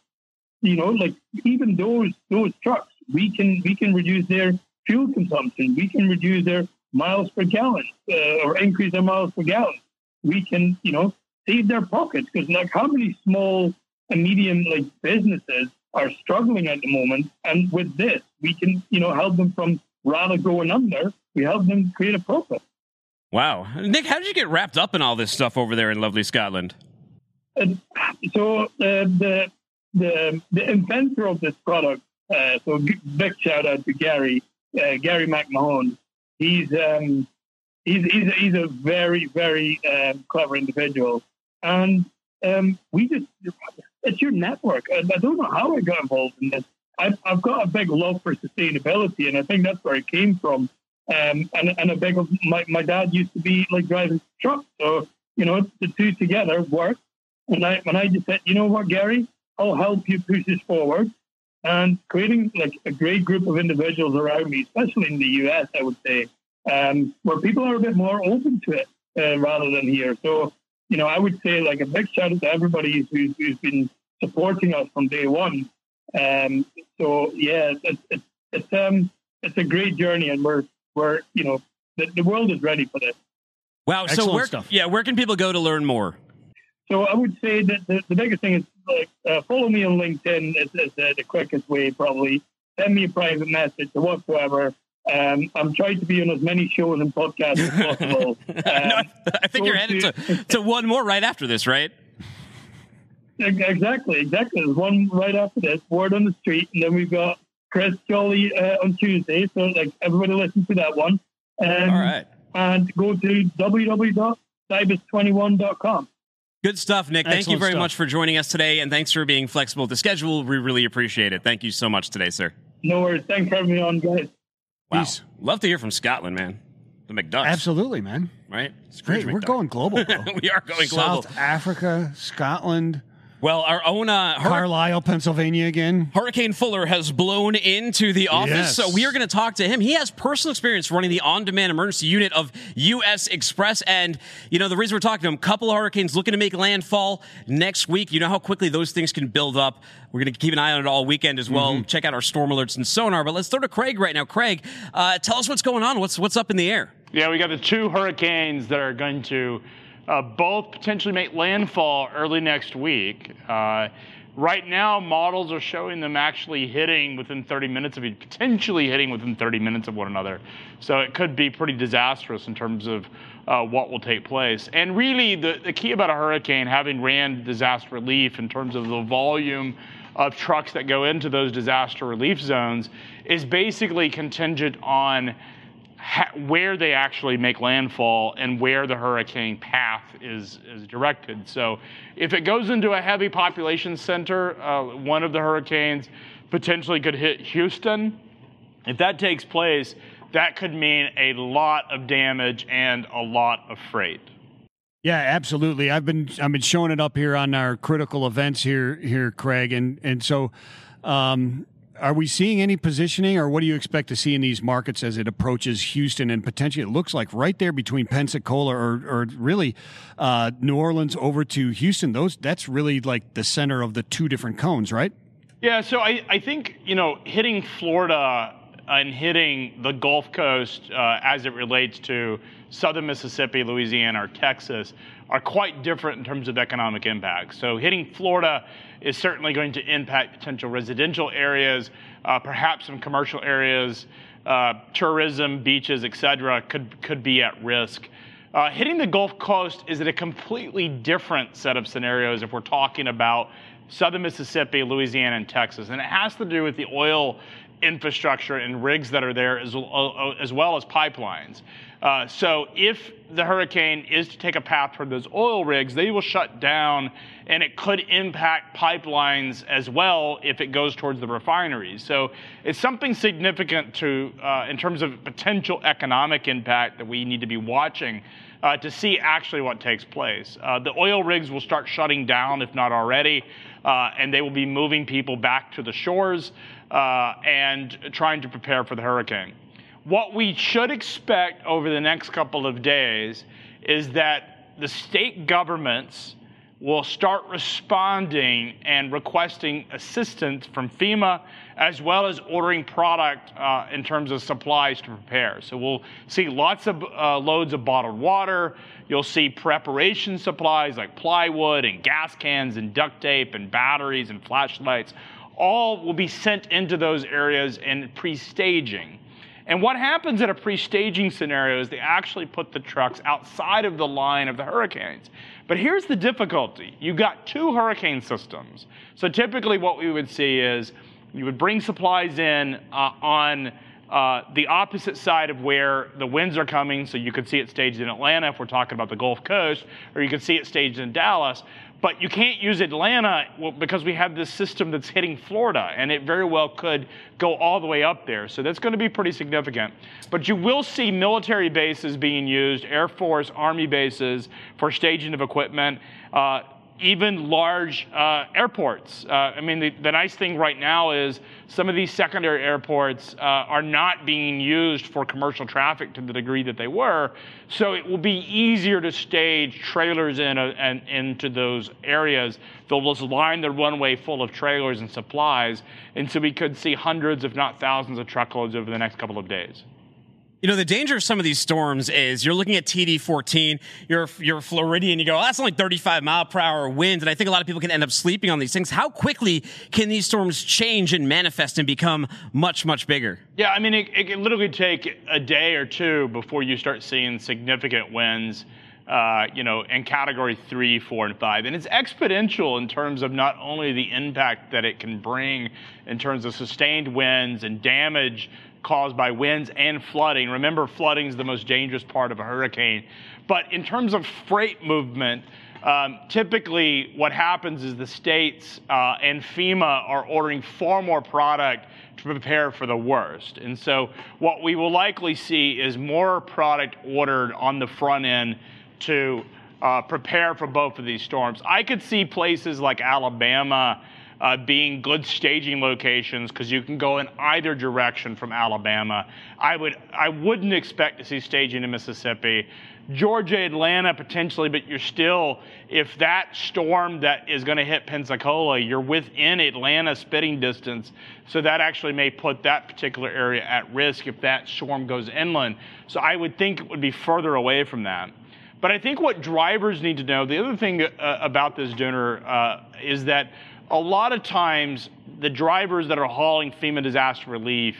Speaker 22: you know, like even those those trucks, we can we can reduce their fuel consumption. We can reduce their miles per gallon uh, or increase their miles per gallon. We can, you know, save their pockets because like how many small and medium like businesses are struggling at the moment, and with this, we can, you know, help them from rather going under. We help them create a profit.
Speaker 3: Wow. Nick, how did you get wrapped up in all this stuff over there in lovely Scotland?
Speaker 22: So uh, the the the inventor of this product, uh, so big shout out to Gary uh, Gary McMahon. He's um, he's he's a, he's a very very um, clever individual, and um, we just it's your network. And I don't know how I got involved in this. I've, I've got a big love for sustainability, and I think that's where it came from. Um, and and a big my my dad used to be like driving trucks, so you know the two together work. And I and I just said, you know what, Gary, I'll help you push this forward. And creating like a great group of individuals around me, especially in the US, I would say, um, where people are a bit more open to it uh, rather than here. So, you know, I would say like a big shout out to everybody who's, who's been supporting us from day one. Um, so yeah, it's, it's, it's, um, it's a great journey and we're, we're, you know, the, the world is ready for this.
Speaker 3: Wow. so where,
Speaker 22: stuff.
Speaker 3: yeah, where can people go to learn more?
Speaker 22: So I would say that the, the biggest thing is like uh, follow me on LinkedIn is, is uh, the quickest way probably. Send me a private message or whatsoever. Um, I'm trying to be on as many shows and podcasts as possible. [laughs] Um,
Speaker 3: I think you're headed
Speaker 22: to-
Speaker 3: to, to one more right after this, right?
Speaker 22: Exactly, exactly. There's one right after this, Word on the Street, and then we've got Chris Jolly uh, on Tuesday. So like everybody listen to that one. Um,
Speaker 3: All right.
Speaker 22: And go to www.cybus21.com.
Speaker 3: Good stuff, Nick. Thank you very
Speaker 22: stuff.
Speaker 3: much for joining us today, and thanks for being flexible with the schedule. We really appreciate it. Thank you so much today, sir.
Speaker 22: No worries. Thanks for having me on, guys.
Speaker 3: Wow. Love to hear from Scotland, man. The McDucks.
Speaker 2: Absolutely, man.
Speaker 3: Right?
Speaker 2: Great. We're going global, bro. [laughs]
Speaker 3: we are going global.
Speaker 2: South Africa, Scotland.
Speaker 3: Well, our own uh, hur-
Speaker 2: Carlisle, Pennsylvania again.
Speaker 3: Hurricane Fuller has blown into the office,
Speaker 2: Yes.
Speaker 3: so we are going to talk to him. He has personal experience running the on-demand emergency unit of U.S. Xpress, and you know the reason we're talking to him: couple of hurricanes looking to make landfall next week. You know how quickly those things can build up. We're going to keep an eye on it all weekend as well.
Speaker 2: Mm-hmm.
Speaker 3: Check out our storm alerts and SONAR. But let's throw to Craig right now. Craig, uh, tell us what's going on. What's what's up in the air?
Speaker 23: Yeah, we got the two hurricanes that are going to uh, both potentially make landfall early next week. Uh, Right now, models are showing them actually hitting within 30 minutes of each, potentially hitting within 30 minutes of one another. So it could be pretty disastrous in terms of uh, what will take place. And really, the, the key about a hurricane, having ran disaster relief in terms of the volume of trucks that go into those disaster relief zones, is basically contingent on ha- where they actually make landfall and where the hurricane path is, is directed. So if it goes into a heavy population center, uh, one of the hurricanes potentially could hit Houston. If that takes place, that could mean a lot of damage and a lot of freight.
Speaker 2: Yeah, absolutely. I've been I've been showing it up here on our critical events here here, Craig, and and so um, are we seeing any positioning, or what do you expect to see in these markets as it approaches Houston and potentially it looks like right there between Pensacola or, or really uh, New Orleans over to Houston? Those that's really like the center of the two different cones, right?
Speaker 23: Yeah, so I, I think you know hitting Florida and hitting the Gulf Coast uh, as it relates to southern Mississippi, Louisiana, or Texas are quite different in terms of economic impact. So hitting Florida is certainly going to impact potential residential areas, uh, perhaps some commercial areas, uh, tourism, beaches, et cetera, could, could be at risk. Uh, hitting the Gulf Coast is a completely different set of scenarios if we're talking about southern Mississippi, Louisiana, and Texas. And it has to do with the oil infrastructure and rigs that are there as, uh, as well as pipelines. Uh, so if the hurricane is to take a path toward those oil rigs, they will shut down, and it could impact pipelines as well if it goes towards the refineries. So it's something significant to, uh, in terms of potential economic impact that we need to be watching. Uh, to see actually what takes place. Uh, the oil rigs will start shutting down, if not already, uh, and they will be moving people back to the shores uh, and trying to prepare for the hurricane. What we should expect over the next couple of days is that the state governments will start responding and requesting assistance from FEMA as well as ordering product uh, in terms of supplies to prepare. So we'll see lots of uh, loads of bottled water. You'll see preparation supplies like plywood and gas cans and duct tape and batteries and flashlights. All will be sent into those areas in pre staging. And what happens in a pre staging scenario is they actually put the trucks outside of the line of the hurricanes. But here's the difficulty you've got two hurricane systems. So typically, what we would see is you would bring supplies in uh, on uh, the opposite side of where the winds are coming, so you could see it staged in Atlanta if we're talking about the Gulf Coast, or you could see it staged in Dallas. But you can't use Atlanta because we have this system that's hitting Florida, and it very well could go all the way up there. So that's going to be pretty significant. But you will see military bases being used, Air Force, Army bases for staging of equipment. Uh, even large uh, airports. Uh, I mean, the, the, nice thing right now is some of these secondary airports uh, are not being used for commercial traffic to the degree that they were. So it will be easier to stage trailers in a, and into those areas. They'll just line the runway full of trailers and supplies. And so we could see hundreds, if not thousands, of truckloads over the next couple of days.
Speaker 3: You know, the danger of some of these storms is you're looking at TD 14, you're, you're Floridian, you go, oh, that's only 35 mile per hour winds. And I think a lot of people can end up sleeping on these things. How quickly can these storms change and manifest and become much, much bigger?
Speaker 23: Yeah, I mean, it, it can literally take a day or two before you start seeing significant winds. Uh, you know, in category three, four, and five. And it's exponential in terms of not only the impact that it can bring in terms of sustained winds and damage caused by winds and flooding. Remember, flooding is the most dangerous part of a hurricane. But in terms of freight movement, um, typically what happens is the states uh, and FEMA are ordering far more product to prepare for the worst. And so what we will likely see is more product ordered on the front end to uh, prepare for both of these storms. I could see places like Alabama uh, being good staging locations because you can go in either direction from Alabama. I would I wouldn't expect to see staging in Mississippi. Georgia, Atlanta potentially, but you're still, if that storm that is going to hit Pensacola, you're within Atlanta spitting distance. So that actually may put that particular area at risk if that storm goes inland. So I would think it would be further away from that. But I think what drivers need to know, the other thing uh, about this Dooner uh, is that a lot of times the drivers that are hauling FEMA disaster relief,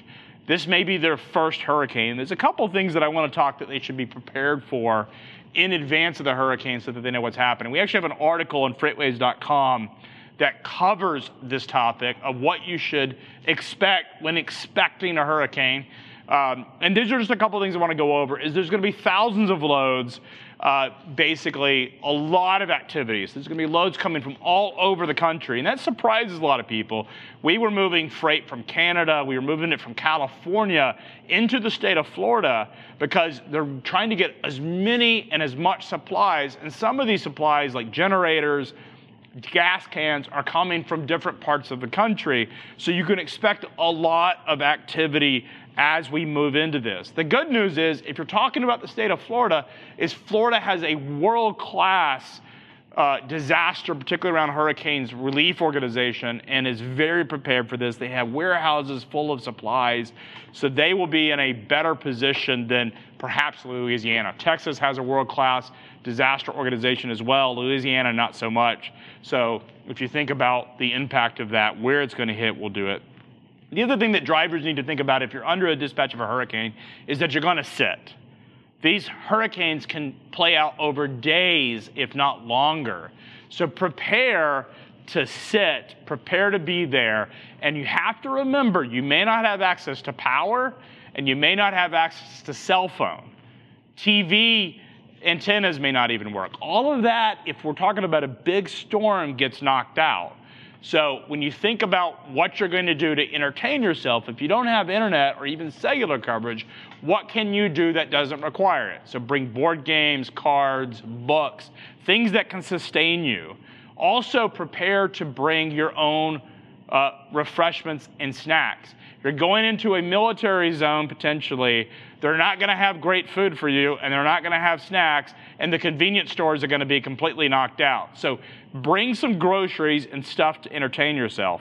Speaker 23: this may be their first hurricane. There's a couple things that I want to talk that they should be prepared for in advance of the hurricane so that they know what's happening. We actually have an article on freightwaves.com that covers this topic of what you should expect when expecting a hurricane. Um, and these are just a couple things I want to go over. Is there's going to be thousands of loads, uh, basically a lot of activities. There's going to be loads coming from all over the country, and that surprises a lot of people. We were moving freight from Canada, we were moving it from California into the state of Florida because they're trying to get as many and as much supplies. And some of these supplies, like generators, gas cans are coming from different parts of the country. So you can expect a lot of activity as we move into this. The good news is, if you're talking about the state of Florida, is Florida has a world-class uh, disaster, particularly around hurricanes, relief organization, and is very prepared for this. They have warehouses full of supplies, so they will be in a better position than perhaps Louisiana. Texas has a world-class disaster organization as well. Louisiana, not so much. So if you think about the impact of that, where it's going to hit, we'll do it. The other thing that drivers need to think about if you're under a dispatch of a hurricane is that you're going to sit. These hurricanes can play out over days, if not longer. So prepare to sit, prepare to be there. And you have to remember you may not have access to power and you may not have access to cell phone. TV antennas may not even work. All of that, if we're talking about a big storm, gets knocked out. So when you think about what you're going to do to entertain yourself, if you don't have internet or even cellular coverage, what can you do that doesn't require it? So bring board games, cards, books, things that can sustain you. Also prepare to bring your own uh, refreshments and snacks. You're going into a military zone potentially. They're not going to have great food for you, and they're not going to have snacks, and the convenience stores are going to be completely knocked out. So bring some groceries and stuff to entertain yourself.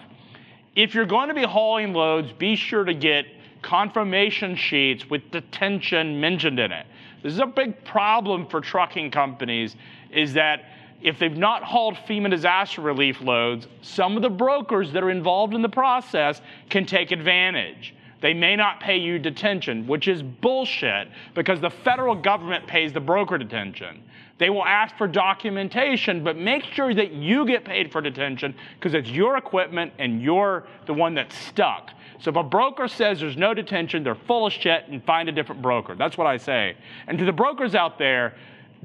Speaker 23: If you're going to be hauling loads, be sure to get confirmation sheets with detention mentioned in it. This is a big problem for trucking companies is that if they've not hauled FEMA disaster relief loads, some of the brokers that are involved in the process can take advantage. They may not pay you detention, which is bullshit because the federal government pays the broker detention. They will ask for documentation, but make sure that you get paid for detention because it's your equipment and you're the one that's stuck. So if a broker says there's no detention, they're full of shit and find a different broker. That's what I say. And to the brokers out there,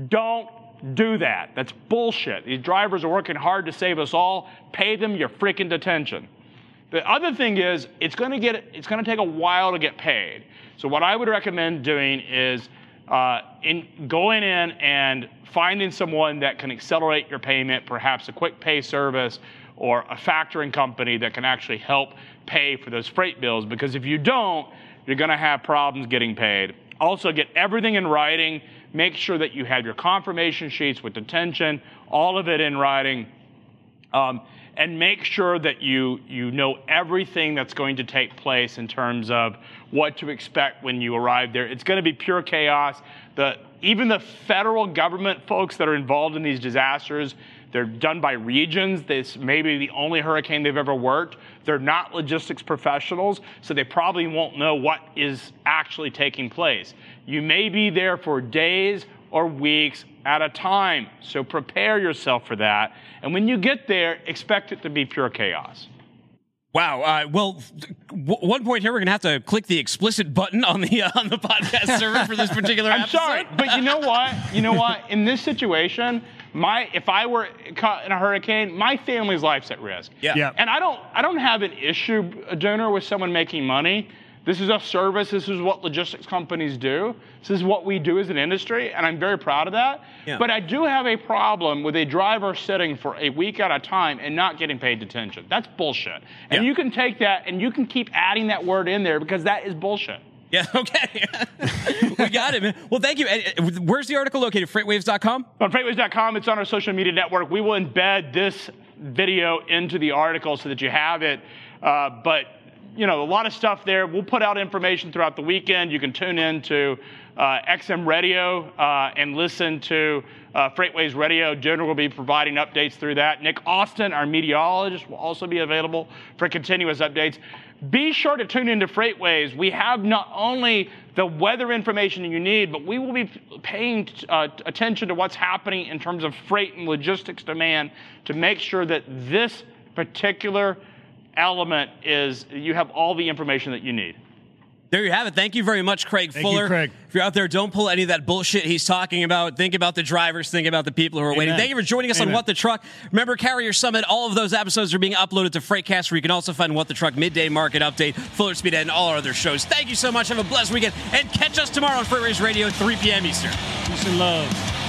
Speaker 23: don't do that. That's bullshit. These drivers are working hard to save us all. Pay them your freaking detention. The other thing is, it's going to get it's going to take a while to get paid. So what I would recommend doing is uh, in going in and finding someone that can accelerate your payment, perhaps a quick pay service or a factoring company that can actually help pay for those freight bills. Because if you don't, you're going to have problems getting paid. Also, get everything in writing. Make sure that you have your confirmation sheets with detention, all of it in writing. Um, and make sure that you you know everything that's going to take place in terms of what to expect when you arrive there. It's going to be pure chaos. The even the federal government folks that are involved in these disasters, they're done by regions. This may be the only hurricane they've ever worked. They're not logistics professionals, so they probably won't know what is actually taking place. You may be there for days or weeks at a time. So prepare yourself for that. And when you get there, expect it to be pure chaos.
Speaker 3: Wow. Uh, well, w- one point here, we're gonna have to click the explicit button on the uh, on the podcast [laughs] server for this particular.
Speaker 23: I'm
Speaker 3: episode.
Speaker 23: sorry, but you know what? You know what? [laughs] In this situation, my if I were caught in a hurricane, my family's life's at risk.
Speaker 3: Yeah. Yeah.
Speaker 23: And I don't I don't have an issue, a Dooner, with someone making money. This is a service. This is what logistics companies do. This is what we do as an industry, and I'm very proud of that.
Speaker 3: Yeah.
Speaker 23: But I do have a problem with a driver sitting for a week at a time and not getting paid detention. That's bullshit. And you can take that and you can keep adding that word in there because that is bullshit.
Speaker 3: Yeah, [laughs] okay. [laughs] we got it, man. Well, thank you. Uh, Where's the article located? Freightwaves.com?
Speaker 23: On freightwaves.com, it's on our social media network. We will embed this video into the article so that you have it. Uh, but you know, a lot of stuff there. We'll put out information throughout the weekend. You can tune in to uh, XM Radio uh, and listen to uh, FreightWaves Radio. Jenner will be providing updates through that. Nick Austin, our meteorologist, will also be available for continuous updates. Be sure to tune into FreightWaves. We have not only the weather information you need, but we will be paying uh, attention to what's happening in terms of freight and logistics demand to make sure that this particular element is you have all the information that you need.
Speaker 3: There you have it. Thank you very much, Craig
Speaker 2: Thank
Speaker 3: Fuller.
Speaker 2: you, Craig.
Speaker 3: If you're out there, don't pull any of that bullshit he's talking about. Think about the drivers. Think about the people who are waiting. Thank you for joining us
Speaker 2: Amen.
Speaker 3: on What the Truck. Remember, Carrier Summit. All of those episodes are being uploaded to Freightcast, where you can also find What the Truck midday market update, Fuller Speed, and all our other shows. Thank you so much. Have a blessed weekend, and catch us tomorrow on FreightWaves Radio, 3 p.m. Eastern.
Speaker 2: Peace and love.